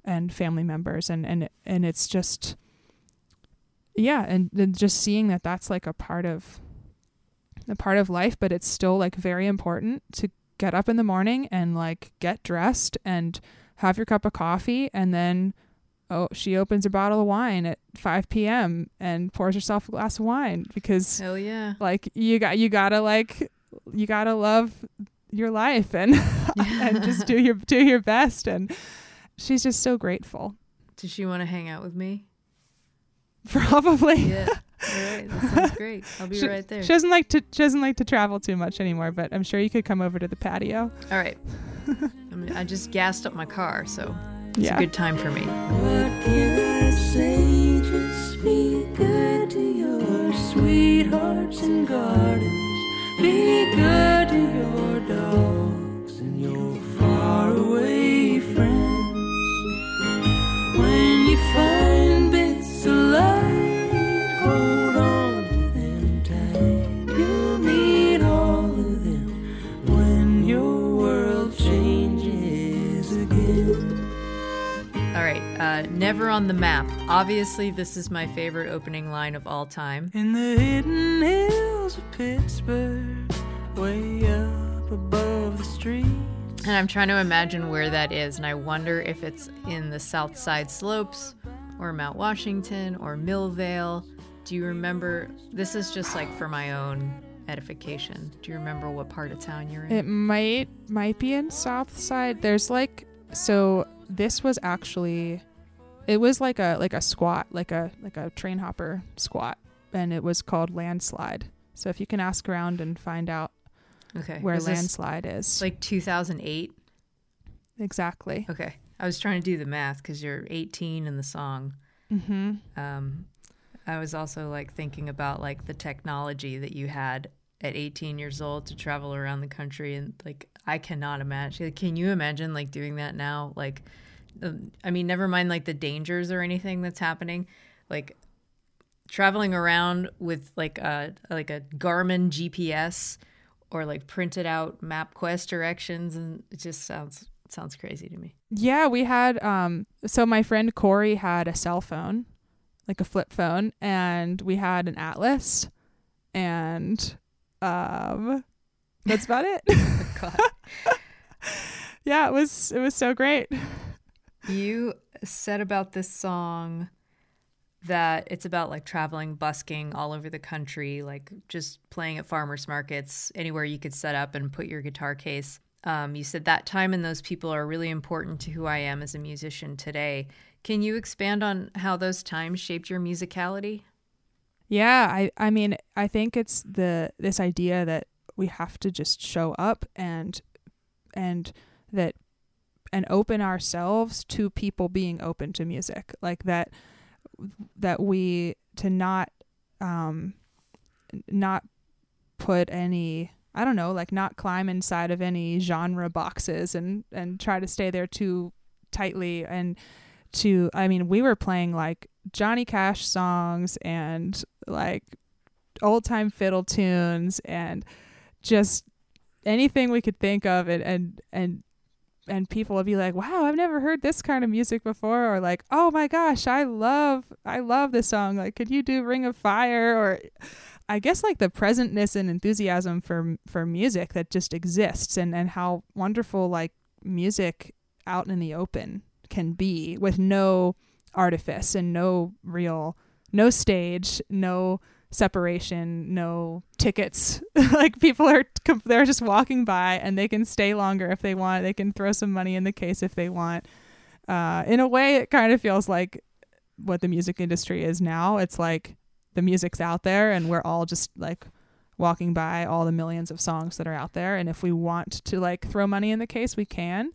and family members. And and and it's just yeah and then just seeing that that's like a part of a part of life but it's still like very important to get up in the morning and like get dressed and have your cup of coffee and then oh she opens a bottle of wine at 5 p.m and pours herself a glass of wine because Hell yeah. like you got you gotta like you gotta love your life and and just do your do your best and she's just so grateful Does she want to hang out with me? probably Yeah. All right. That sounds great. I'll be she, right there. she doesn't like to she doesn't like to travel too much anymore but i'm sure you could come over to the patio All right. I, mean, I just gassed up my car, so it's yeah a good time for me. What can I say? Just be good to your sweethearts and gardens. Be good to your dogs Uh, never on the map. Obviously, this is my favorite opening line of all time. In the hidden hills of Pittsburgh, way up above the street. And I'm trying to imagine where that is, and I wonder if it's in the South Side Slopes or Mount Washington or Millvale. Do you remember? This is just like for my own edification. Do you remember what part of town you're in? it might might be in south side there's like so this was actually it was like a like a squat like a like a train hopper squat and it was called landslide so if you can ask around and find out okay. where Was landslide is like 2008? exactly Okay. I was trying to do the math because you're 18 in the song. mm-hmm Um, I was also like thinking about like the technology that you had at 18 years old to travel around the country, and like I cannot imagine. Like, can you imagine like doing that now? Like, I mean, never mind like the dangers or anything that's happening. Like traveling around with like a like a Garmin GPS or like printed out MapQuest directions, and it just sounds sounds crazy to me. Yeah, we had um so my friend Corey had a cell phone, like a flip phone, and we had an atlas and um that's about it. God. yeah, it was it was so great. You said about this song that it's about like traveling, busking all over the country, like just playing at farmers markets, anywhere you could set up and put your guitar case. Um, you said that time and those people are really important to who I am as a musician today. Can you expand on how those times shaped your musicality? Yeah, I I mean, I think it's the this idea that we have to just show up and and that and open ourselves to people being open to music. Like that that we to not um not put any I don't know, like not climb inside of any genre boxes and and try to stay there too tightly and to I mean, we were playing like Johnny Cash songs and like old time fiddle tunes and just anything we could think of and and and and people would be like, "Wow, I've never heard this kind of music before," or like, "Oh my gosh, I love I love this song. Like, could you do Ring of Fire?" Or I guess like the presentness and enthusiasm for for music that just exists and and how wonderful like music out in the open can be with no artifice and no real no stage, no separation, no tickets. like people are they're just walking by and they can stay longer if they want. They can throw some money in the case if they want. Uh, in a way, it kind of feels like what the music industry is now. It's like the music's out there and we're all just like walking by all the millions of songs that are out there. And if we want to like throw money in the case, we can.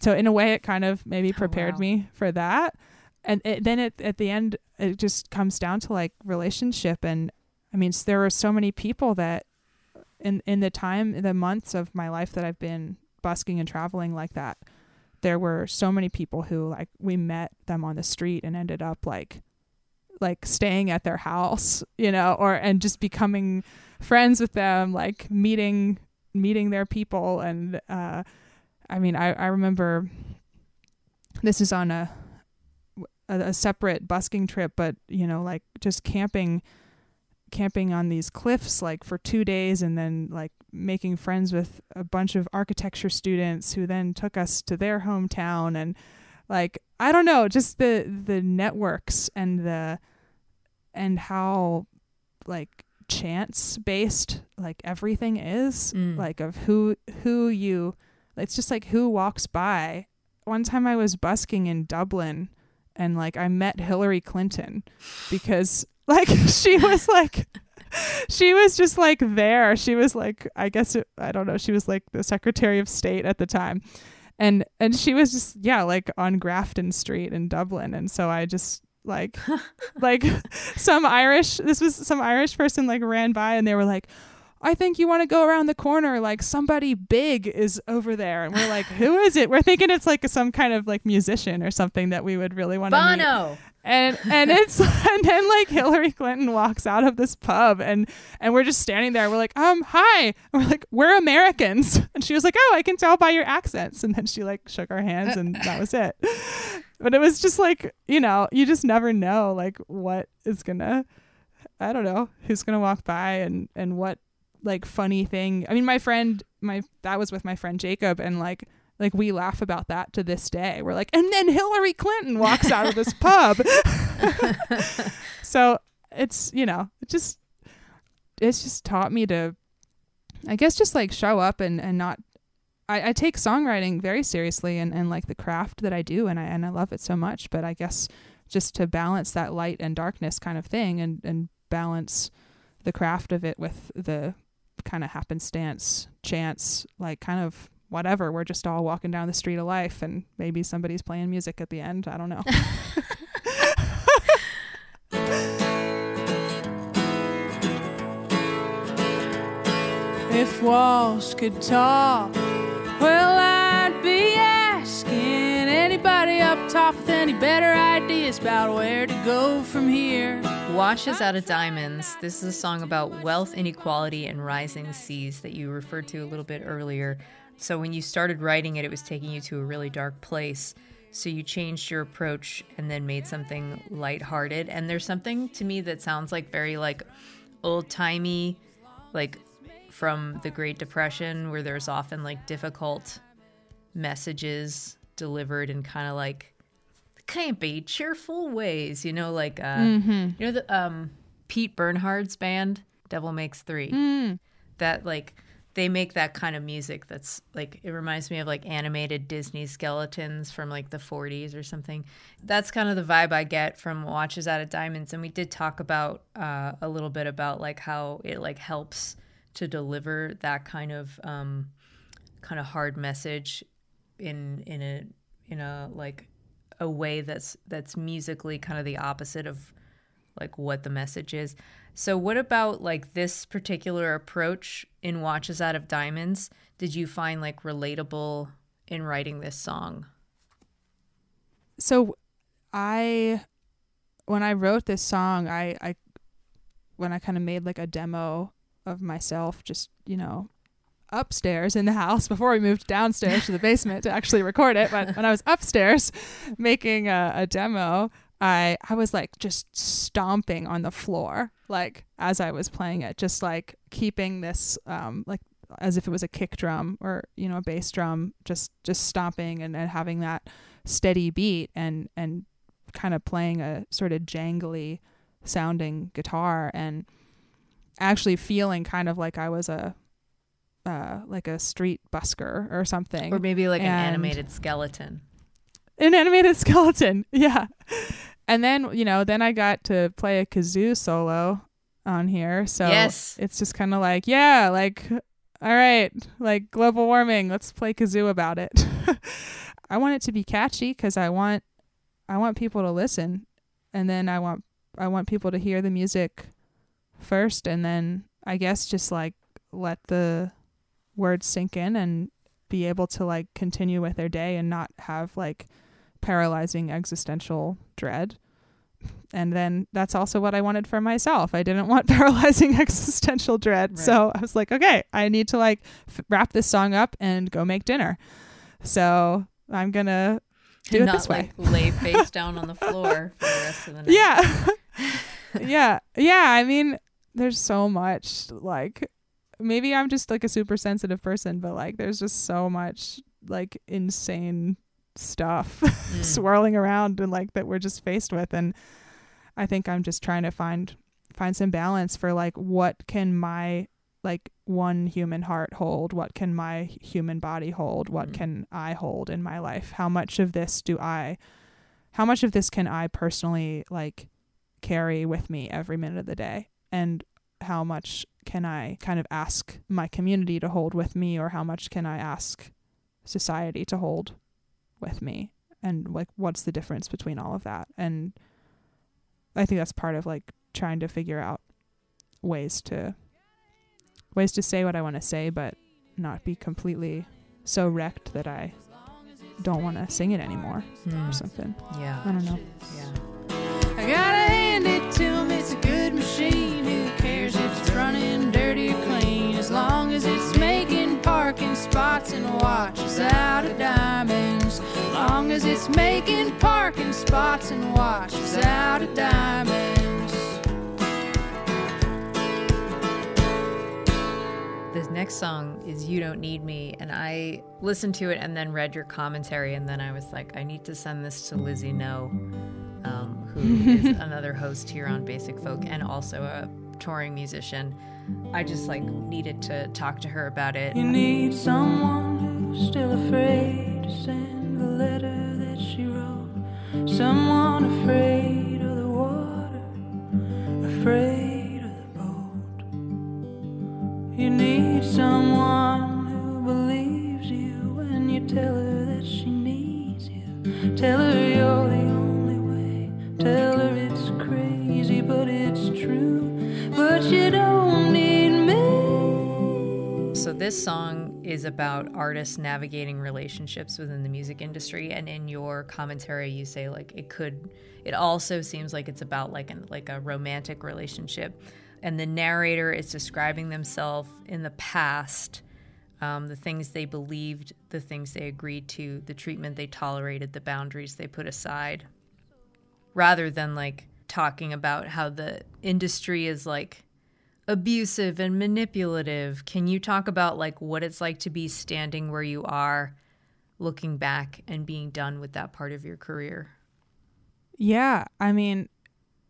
so in a way, it kind of maybe Oh, prepared wow. me for that. And it, then it, at the end, it just comes down to like relationship. And I mean, there were so many people that in in the time, the months of my life that I've been busking and traveling like that, there were so many people who like we met them on the street and ended up like like staying at their house, you know, or and just becoming friends with them, like meeting meeting their people. And uh I mean I I remember this is on a a, a separate busking trip, but you know, like just camping camping on these cliffs like for 2 days and then like making friends with a bunch of architecture students who then took us to their hometown and like I don't know, just the the networks and the and how like chance based like everything is Mm. like of who who you it's just like who walks by one time i was busking in dublin and like i met hillary clinton because like she was like she was just like there she was like i guess it, i don't know she was like the secretary of state at the time and and she was just yeah like on grafton street in dublin and so i just like like some irish this was some irish person like ran by and they were like I think you want to go around the corner. Like somebody big is over there, and we're like, "Who is it?" We're thinking it's like some kind of like musician or something that we would really want to meet Bono. And and it's and then like Hillary Clinton walks out of this pub and and we're just standing there. We're like, um, hi. And we're like, we're Americans, and she was like, oh, I can tell by your accents. And then she like shook our hands, and that was it. But it was just like you know, you just never know like what is gonna, I don't know, who's gonna walk by and and what like funny thing. I mean, my friend, my that was with my friend Jacob, and like like we laugh about that to this day. We're like, and then Hillary Clinton walks out of this pub. so it's you know, it just it's just taught me to, I guess, just like show up and and not. I, I take songwriting very seriously and, and like the craft that I do and I and I love it so much. But I guess just to balance that light and darkness kind of thing and and balance the craft of it with the kind of happenstance chance like kind of whatever we're just all walking down the street of life and maybe somebody's playing music at the end i don't know If walls could talk, well, I'd be asking anybody up top with any better ideas about where to go from here. Watches Out of Diamonds. This is a song about wealth inequality and rising seas that you referred to a little bit earlier. So when you started writing it, it was taking you to a really dark place. So you changed your approach and then made something lighthearted. And there's something to me that sounds like very like old timey, like from the Great Depression, where there's often like difficult messages delivered in kind of like campy, cheerful ways. You know, like uh, you know the um Pete Bernhard's band, Devil Makes Three. That like they make that kind of music that's like it reminds me of like animated Disney skeletons from like the 40s or something. That's kind of the vibe I get from Watches Out of Diamonds. And we did talk about uh, a little bit about like how it like helps to deliver that kind of um, kind of hard message in in a in a like a way that's that's musically kind of the opposite of like what the message is. So what about like this particular approach in Watches Out of Diamonds did you find like relatable in writing this song? so i when i wrote this song i i when i kind of made like a demo of myself just you know upstairs in the house before we moved downstairs to the basement to actually record it but when i was upstairs making a, a demo i i was like just stomping on the floor like as i was playing it just like keeping this um like as if it was a kick drum or you know a bass drum just just stomping and, and having that steady beat and and kind of playing a sort of jangly sounding guitar and actually feeling kind of like I was a uh, like a street busker or something Or maybe like an animated skeleton. an animated skeleton yeah and then you know then i got to play a kazoo solo on here. So Yes. it's just kind of like yeah like all right like global warming let's play kazoo about it. I want it to be catchy cuz I want I want people to listen. And then I want I want people to hear the music first and then I guess just like let the words sink in and be able to like continue with their day and not have like paralyzing existential dread. And then that's also what I wanted for myself. I didn't want paralyzing existential dread. Right. So I was like, okay, I need to like f- wrap this song up and go make dinner. So I'm going to do and it not this way. like lay face down on the floor for the rest of the night. Yeah. yeah. Yeah. I mean, there's so much like maybe I'm just like a super sensitive person, but like there's just so much like insane stuff Mm. swirling around and like that we're just faced with. And I think I'm just trying to find find some balance for like what can my like one human heart hold? What can my human body hold? What Mm. can I hold in my life? How much of this do I how much of this can I personally like carry with me every minute of the day? And how much can I kind of ask my community to hold with me or how much can I ask society to hold with me and like what's the difference between all of that and I think that's part of like trying to figure out ways to ways to say what I want to say but not be completely so wrecked that I don't want to sing it anymore Mm. or something. Yeah. I don't know. Yeah. I gotta hand it to him, it's a good machine. Spots and watches out of diamonds. Long as it's making parking spots and watches out of diamonds. This next song is You Don't Need Me. And I listened to it and then read your commentary. And then I was like, I need to send this to Lizzie No, um, who is another host here on Basic Folk and also a touring musician. I just like needed to talk to her about it. You need someone who's still afraid to send the letter that she wrote. Someone afraid of the water, afraid of the boat. You need someone who believes you when you tell her that she needs you. Tell her you're the only way. Tell her it's crazy, but it's true. But you don't this song is about artists navigating relationships within the music industry and in your commentary you say like it could it also seems like it's about like an like a romantic relationship. And the narrator is describing themselves in the past um, the things they believed the things they agreed to the treatment they tolerated the boundaries they put aside. Rather than like talking about how the industry is like abusive and manipulative. Can you talk about like what it's like to be standing where you are, looking back and being done with that part of your career? Yeah, I mean,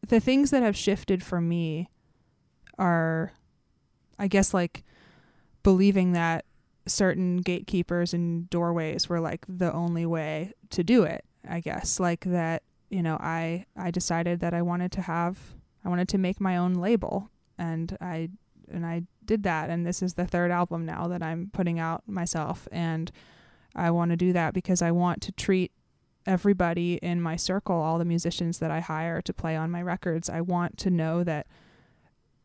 the things that have shifted for me are, I guess, like believing that certain gatekeepers and doorways were like the only way to do it. I guess, like that, you know, I I decided that I wanted to have, I wanted to make my own label, and I and I did that, and this is the third album now that I'm putting out myself, and I want to do that because I want to treat everybody in my circle, all the musicians that I hire to play on my records, I want to know that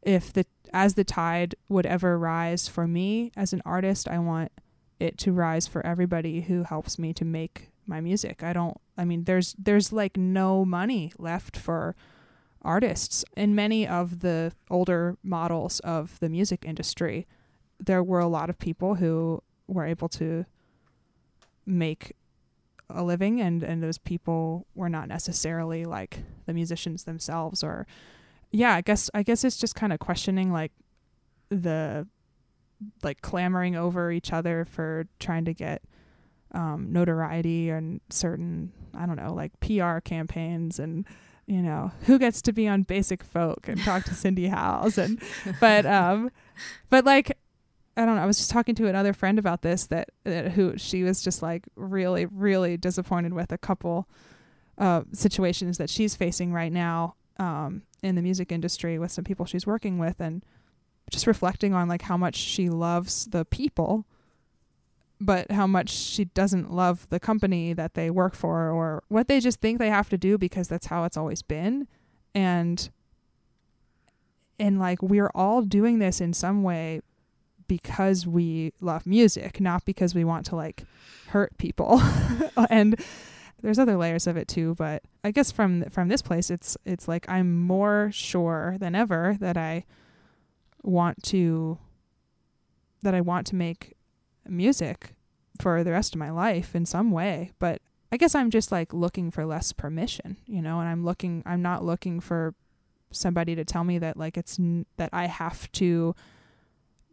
if the as the tide would ever rise for me as an artist, I want it to rise for everybody who helps me to make my music. I don't I mean there's there's like no money left for artists. In many of the older models of the music industry, there were a lot of people who were able to make a living and and those people were not necessarily like the musicians themselves or yeah i guess i guess it's just kind of questioning like the like clamoring over each other for trying to get um notoriety and certain i don't know like pr campaigns and you know who gets to be on basic folk and talk to cindy howes and but um but like I don't know. I was just talking to another friend about this that, that who she was just like really really disappointed with a couple uh, situations that she's facing right now um, in the music industry with some people she's working with and just reflecting on like how much she loves the people but how much she doesn't love the company that they work for or what they just think they have to do because that's how it's always been. And and like we're all doing this in some way because we love music not because we want to like hurt people. And there's other layers of it too but i guess from from this place it's it's like i'm more sure than ever that i want to that i want to make music for the rest of my life in some way but i guess i'm just like looking for less permission you know and i'm looking i'm not looking for somebody to tell me that like it's n- that i have to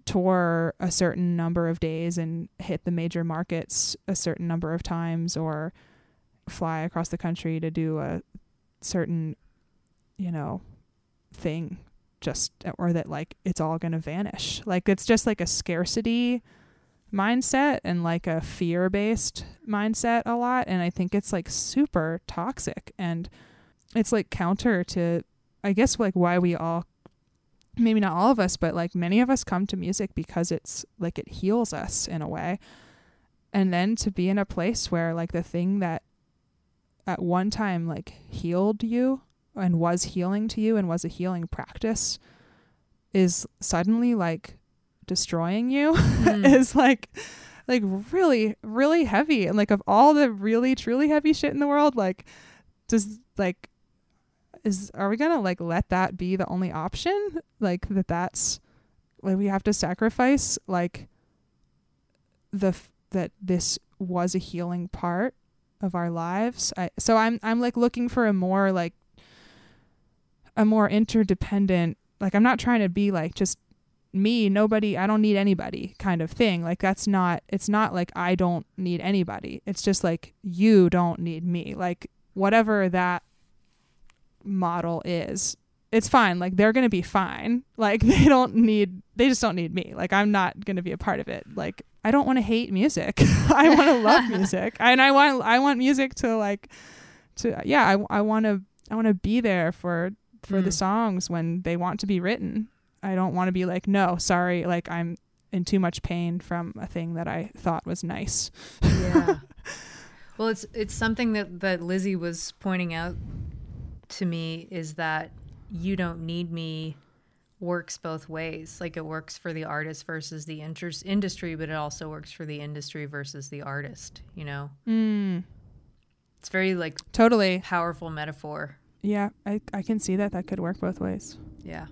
tour a certain number of days and hit the major markets a certain number of times or fly across the country to do a certain you know thing just or that like it's all going to vanish. Like it's just like a scarcity mindset and like a fear based mindset a lot and i think it's like super toxic and it's like counter to i guess like why we all maybe not all of us but like many of us come to music because it's like it heals us in a way. And then to be in a place where like the thing that at one time like healed you and was healing to you and was a healing practice is suddenly like destroying you Mm. is like like really really heavy. And like of all the really truly heavy shit in the world like does like is are we gonna like let that be the only option? Like that that's like we have to sacrifice like the f- that this was a healing part of our lives. I, so i'm i'm like looking for a more like a more interdependent like i'm not trying to be like just me nobody i don't need anybody kind of thing. Like that's not it's not like i don't need anybody. It's just like you don't need me. Like whatever that model is it's fine. Like they're going to be fine. Like they don't need they just don't need me. Like i'm not going to be a part of it. Like i don't want to hate music. I want to love music. And i want i want music to like to yeah i, I want to i want to be there for for the Mm. songs when they want to be written i don't want to be like no sorry like i'm in too much pain from a thing that i thought was nice yeah. Well, it's it's something that that Lizzie was pointing out to me is that you don't need me works both ways. Like it works for the artist versus the inter- industry, but it also works for the industry versus the artist, you know. mm, It's very like totally powerful metaphor. yeah I, I can see that that could work both ways Yeah.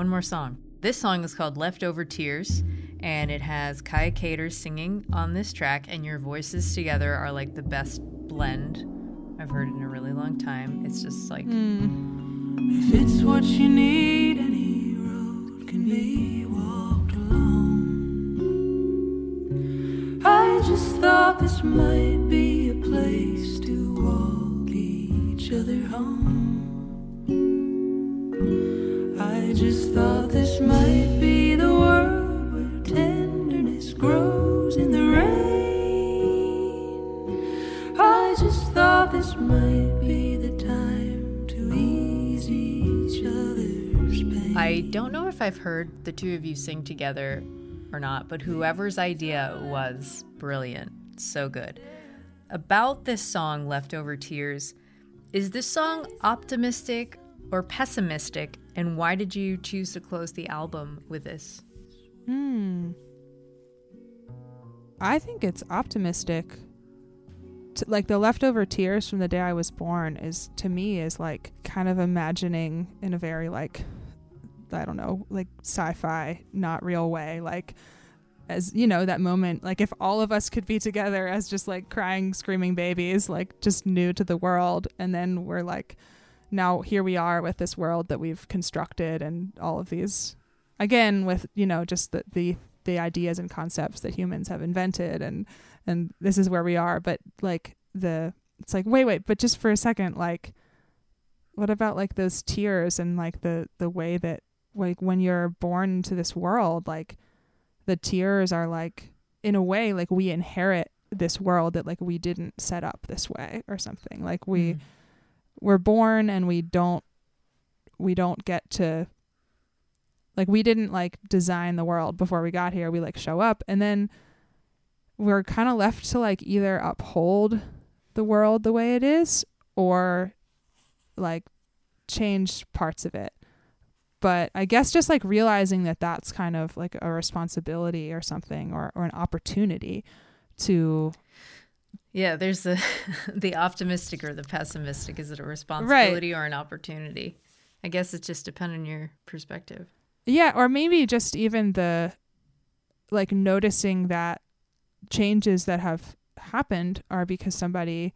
One more song. This song is called Leftover Tears, and it has Kaia Kater singing on this track, and your voices together are like the best blend I've heard in a really long time. It's just like, hmm. If it's what you need, any road can be walked alone. I just thought this might be a place to walk each other home. I've heard the two of you sing together or not, but whoever's idea was brilliant. So good. About this song, Leftover Tears, is this song optimistic or pessimistic? And why did you choose to close the album with this? Hmm. I think it's optimistic. Like the leftover tears from the day I was born is to me is like kind of imagining in a very like I don't know, like sci-fi, not real way, like as you know that moment like if all of us could be together as just like crying screaming babies like just new to the world and then we're like now here we are with this world that we've constructed and all of these again with you know just the the the ideas and concepts that humans have invented and and this is where we are but like the it's like wait wait but just for a second like what about like those tears and like the the way that like when you're born into this world like the tears are like in a way like we inherit this world that like we didn't set up this way or something like we Mm. we're born and we don't we don't get to like we didn't like design the world before we got here we like show up and then we're kind of left to like either uphold the world the way it is or like change parts of it. But I guess just like realizing that that's kind of like a responsibility or something or, or an opportunity to Yeah, there's the the optimistic or the pessimistic. Is it a responsibility or an opportunity? I guess it's just depending on your perspective. Yeah, or maybe just even the like noticing that changes that have happened are because somebody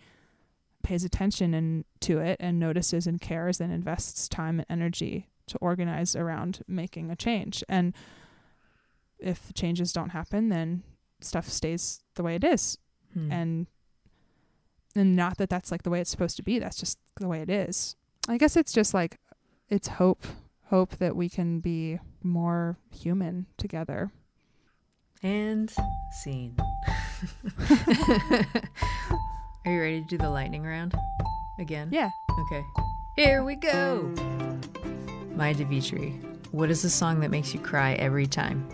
pays attention and to it and notices and cares and invests time and energy to organize around making a change. And if changes don't happen, then stuff stays the way it is. Hmm. And and not that that's like the way it's supposed to be. That's just the way it is. I guess it's just like it's hope hope that we can be more human together. And scene. Are you ready to do the lightning round again? Yeah. Okay. Here we go. Maya de Vitry, what is the song that makes you cry every time?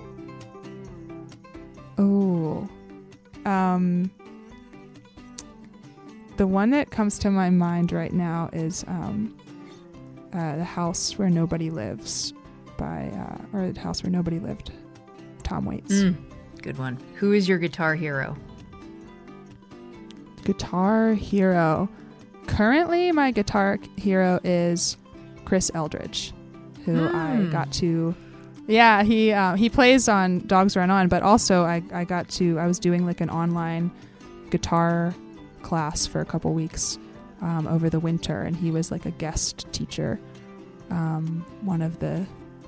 Oh. Um the one that comes to my mind right now is um uh, The House Where Nobody Lives by uh, or The House Where Nobody Lived. Tom Waits. Mm, good one. Who is your guitar hero? Guitar hero. Currently my guitar hero is Chris Eldridge, who I Hmm. got to yeah, he uh, he plays on Dogs Run On, but also I, I got to I was doing like an online guitar class for a couple weeks um, over the winter, and he was like a guest teacher, um, one of the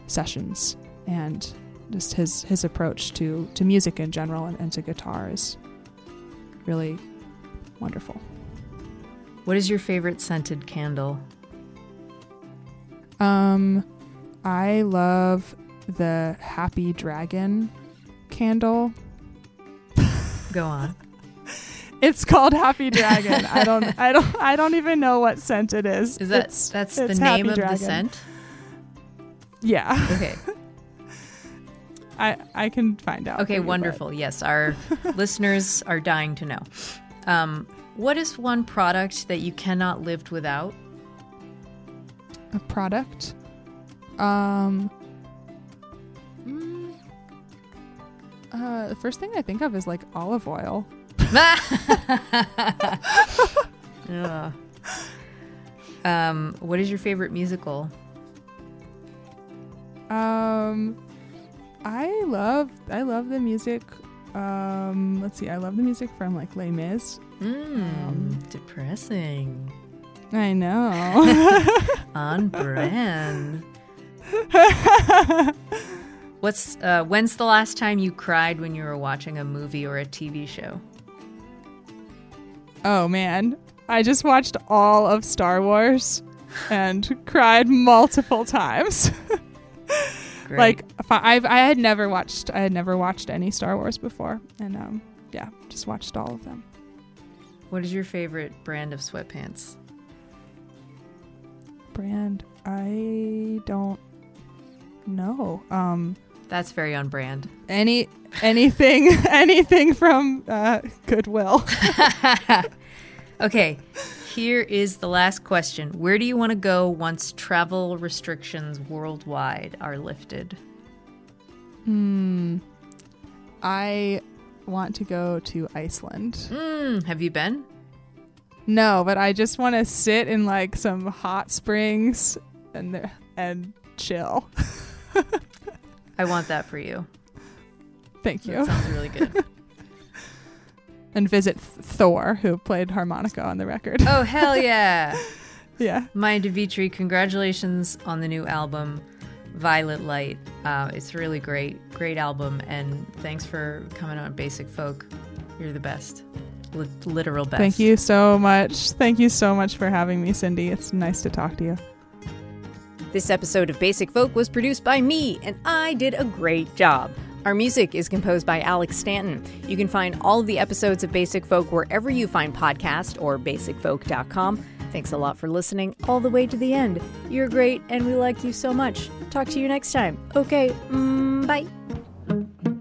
sessions, and just his his approach to to music in general and, and to guitar is really wonderful. What is your favorite scented candle? Um, I love the Happy Dragon candle. Go on. It's called Happy Dragon. I don't, I don't, I don't even know what scent it is. Is that It's- that's it's the name Happy of Dragon. the scent? Yeah, Okay. I I can find out. Okay, you, but- wonderful. Yes, our listeners are dying to know. Um, what is one product that you cannot live without? A product. Um. mm, uh, the first thing I think of is like olive oil. Ugh. Um, what is your favorite musical? Um, I love I love the music. Um, let's see, I love the music from like Les Mis. Mm, Um, depressing. I know. On brand. What's uh, when's the last time you cried when you were watching a movie or a TV show? oh man, I just watched all of Star Wars and cried multiple times. Great. like I- I've I had never watched I had never watched any Star Wars before, and um, yeah, just watched all of them. what is your favorite brand of sweatpants? Brand, I don't know. Um, That's very on brand. any anything anything from uh, Goodwill. okay, here is the last question. Where do you want to go once travel restrictions worldwide are lifted? Hmm. I want to go to Iceland. Mm, have you been? No, but I just want to sit in like some hot springs and and chill. I want that for you. Thank you. That sounds really good. And visit Thor, who played harmonica on the record. oh, hell yeah. yeah. Maya de Vitry, congratulations on the new album, Violet Light. Uh, it's really great, great album, and thanks for coming on Basic Folk. You're the best, Li- literal best. Thank you so much. Thank you so much for having me, Cindy. It's nice to talk to you. This episode of Basic Folk was produced by me, and I did a great job. Our music is composed by Alex Stanton. You can find all of the episodes of Basic Folk wherever you find podcasts or basicfolk.com. Thanks a lot for listening all the way to the end. You're great, and we like you so much. Talk to you next time. Okay, mm, bye.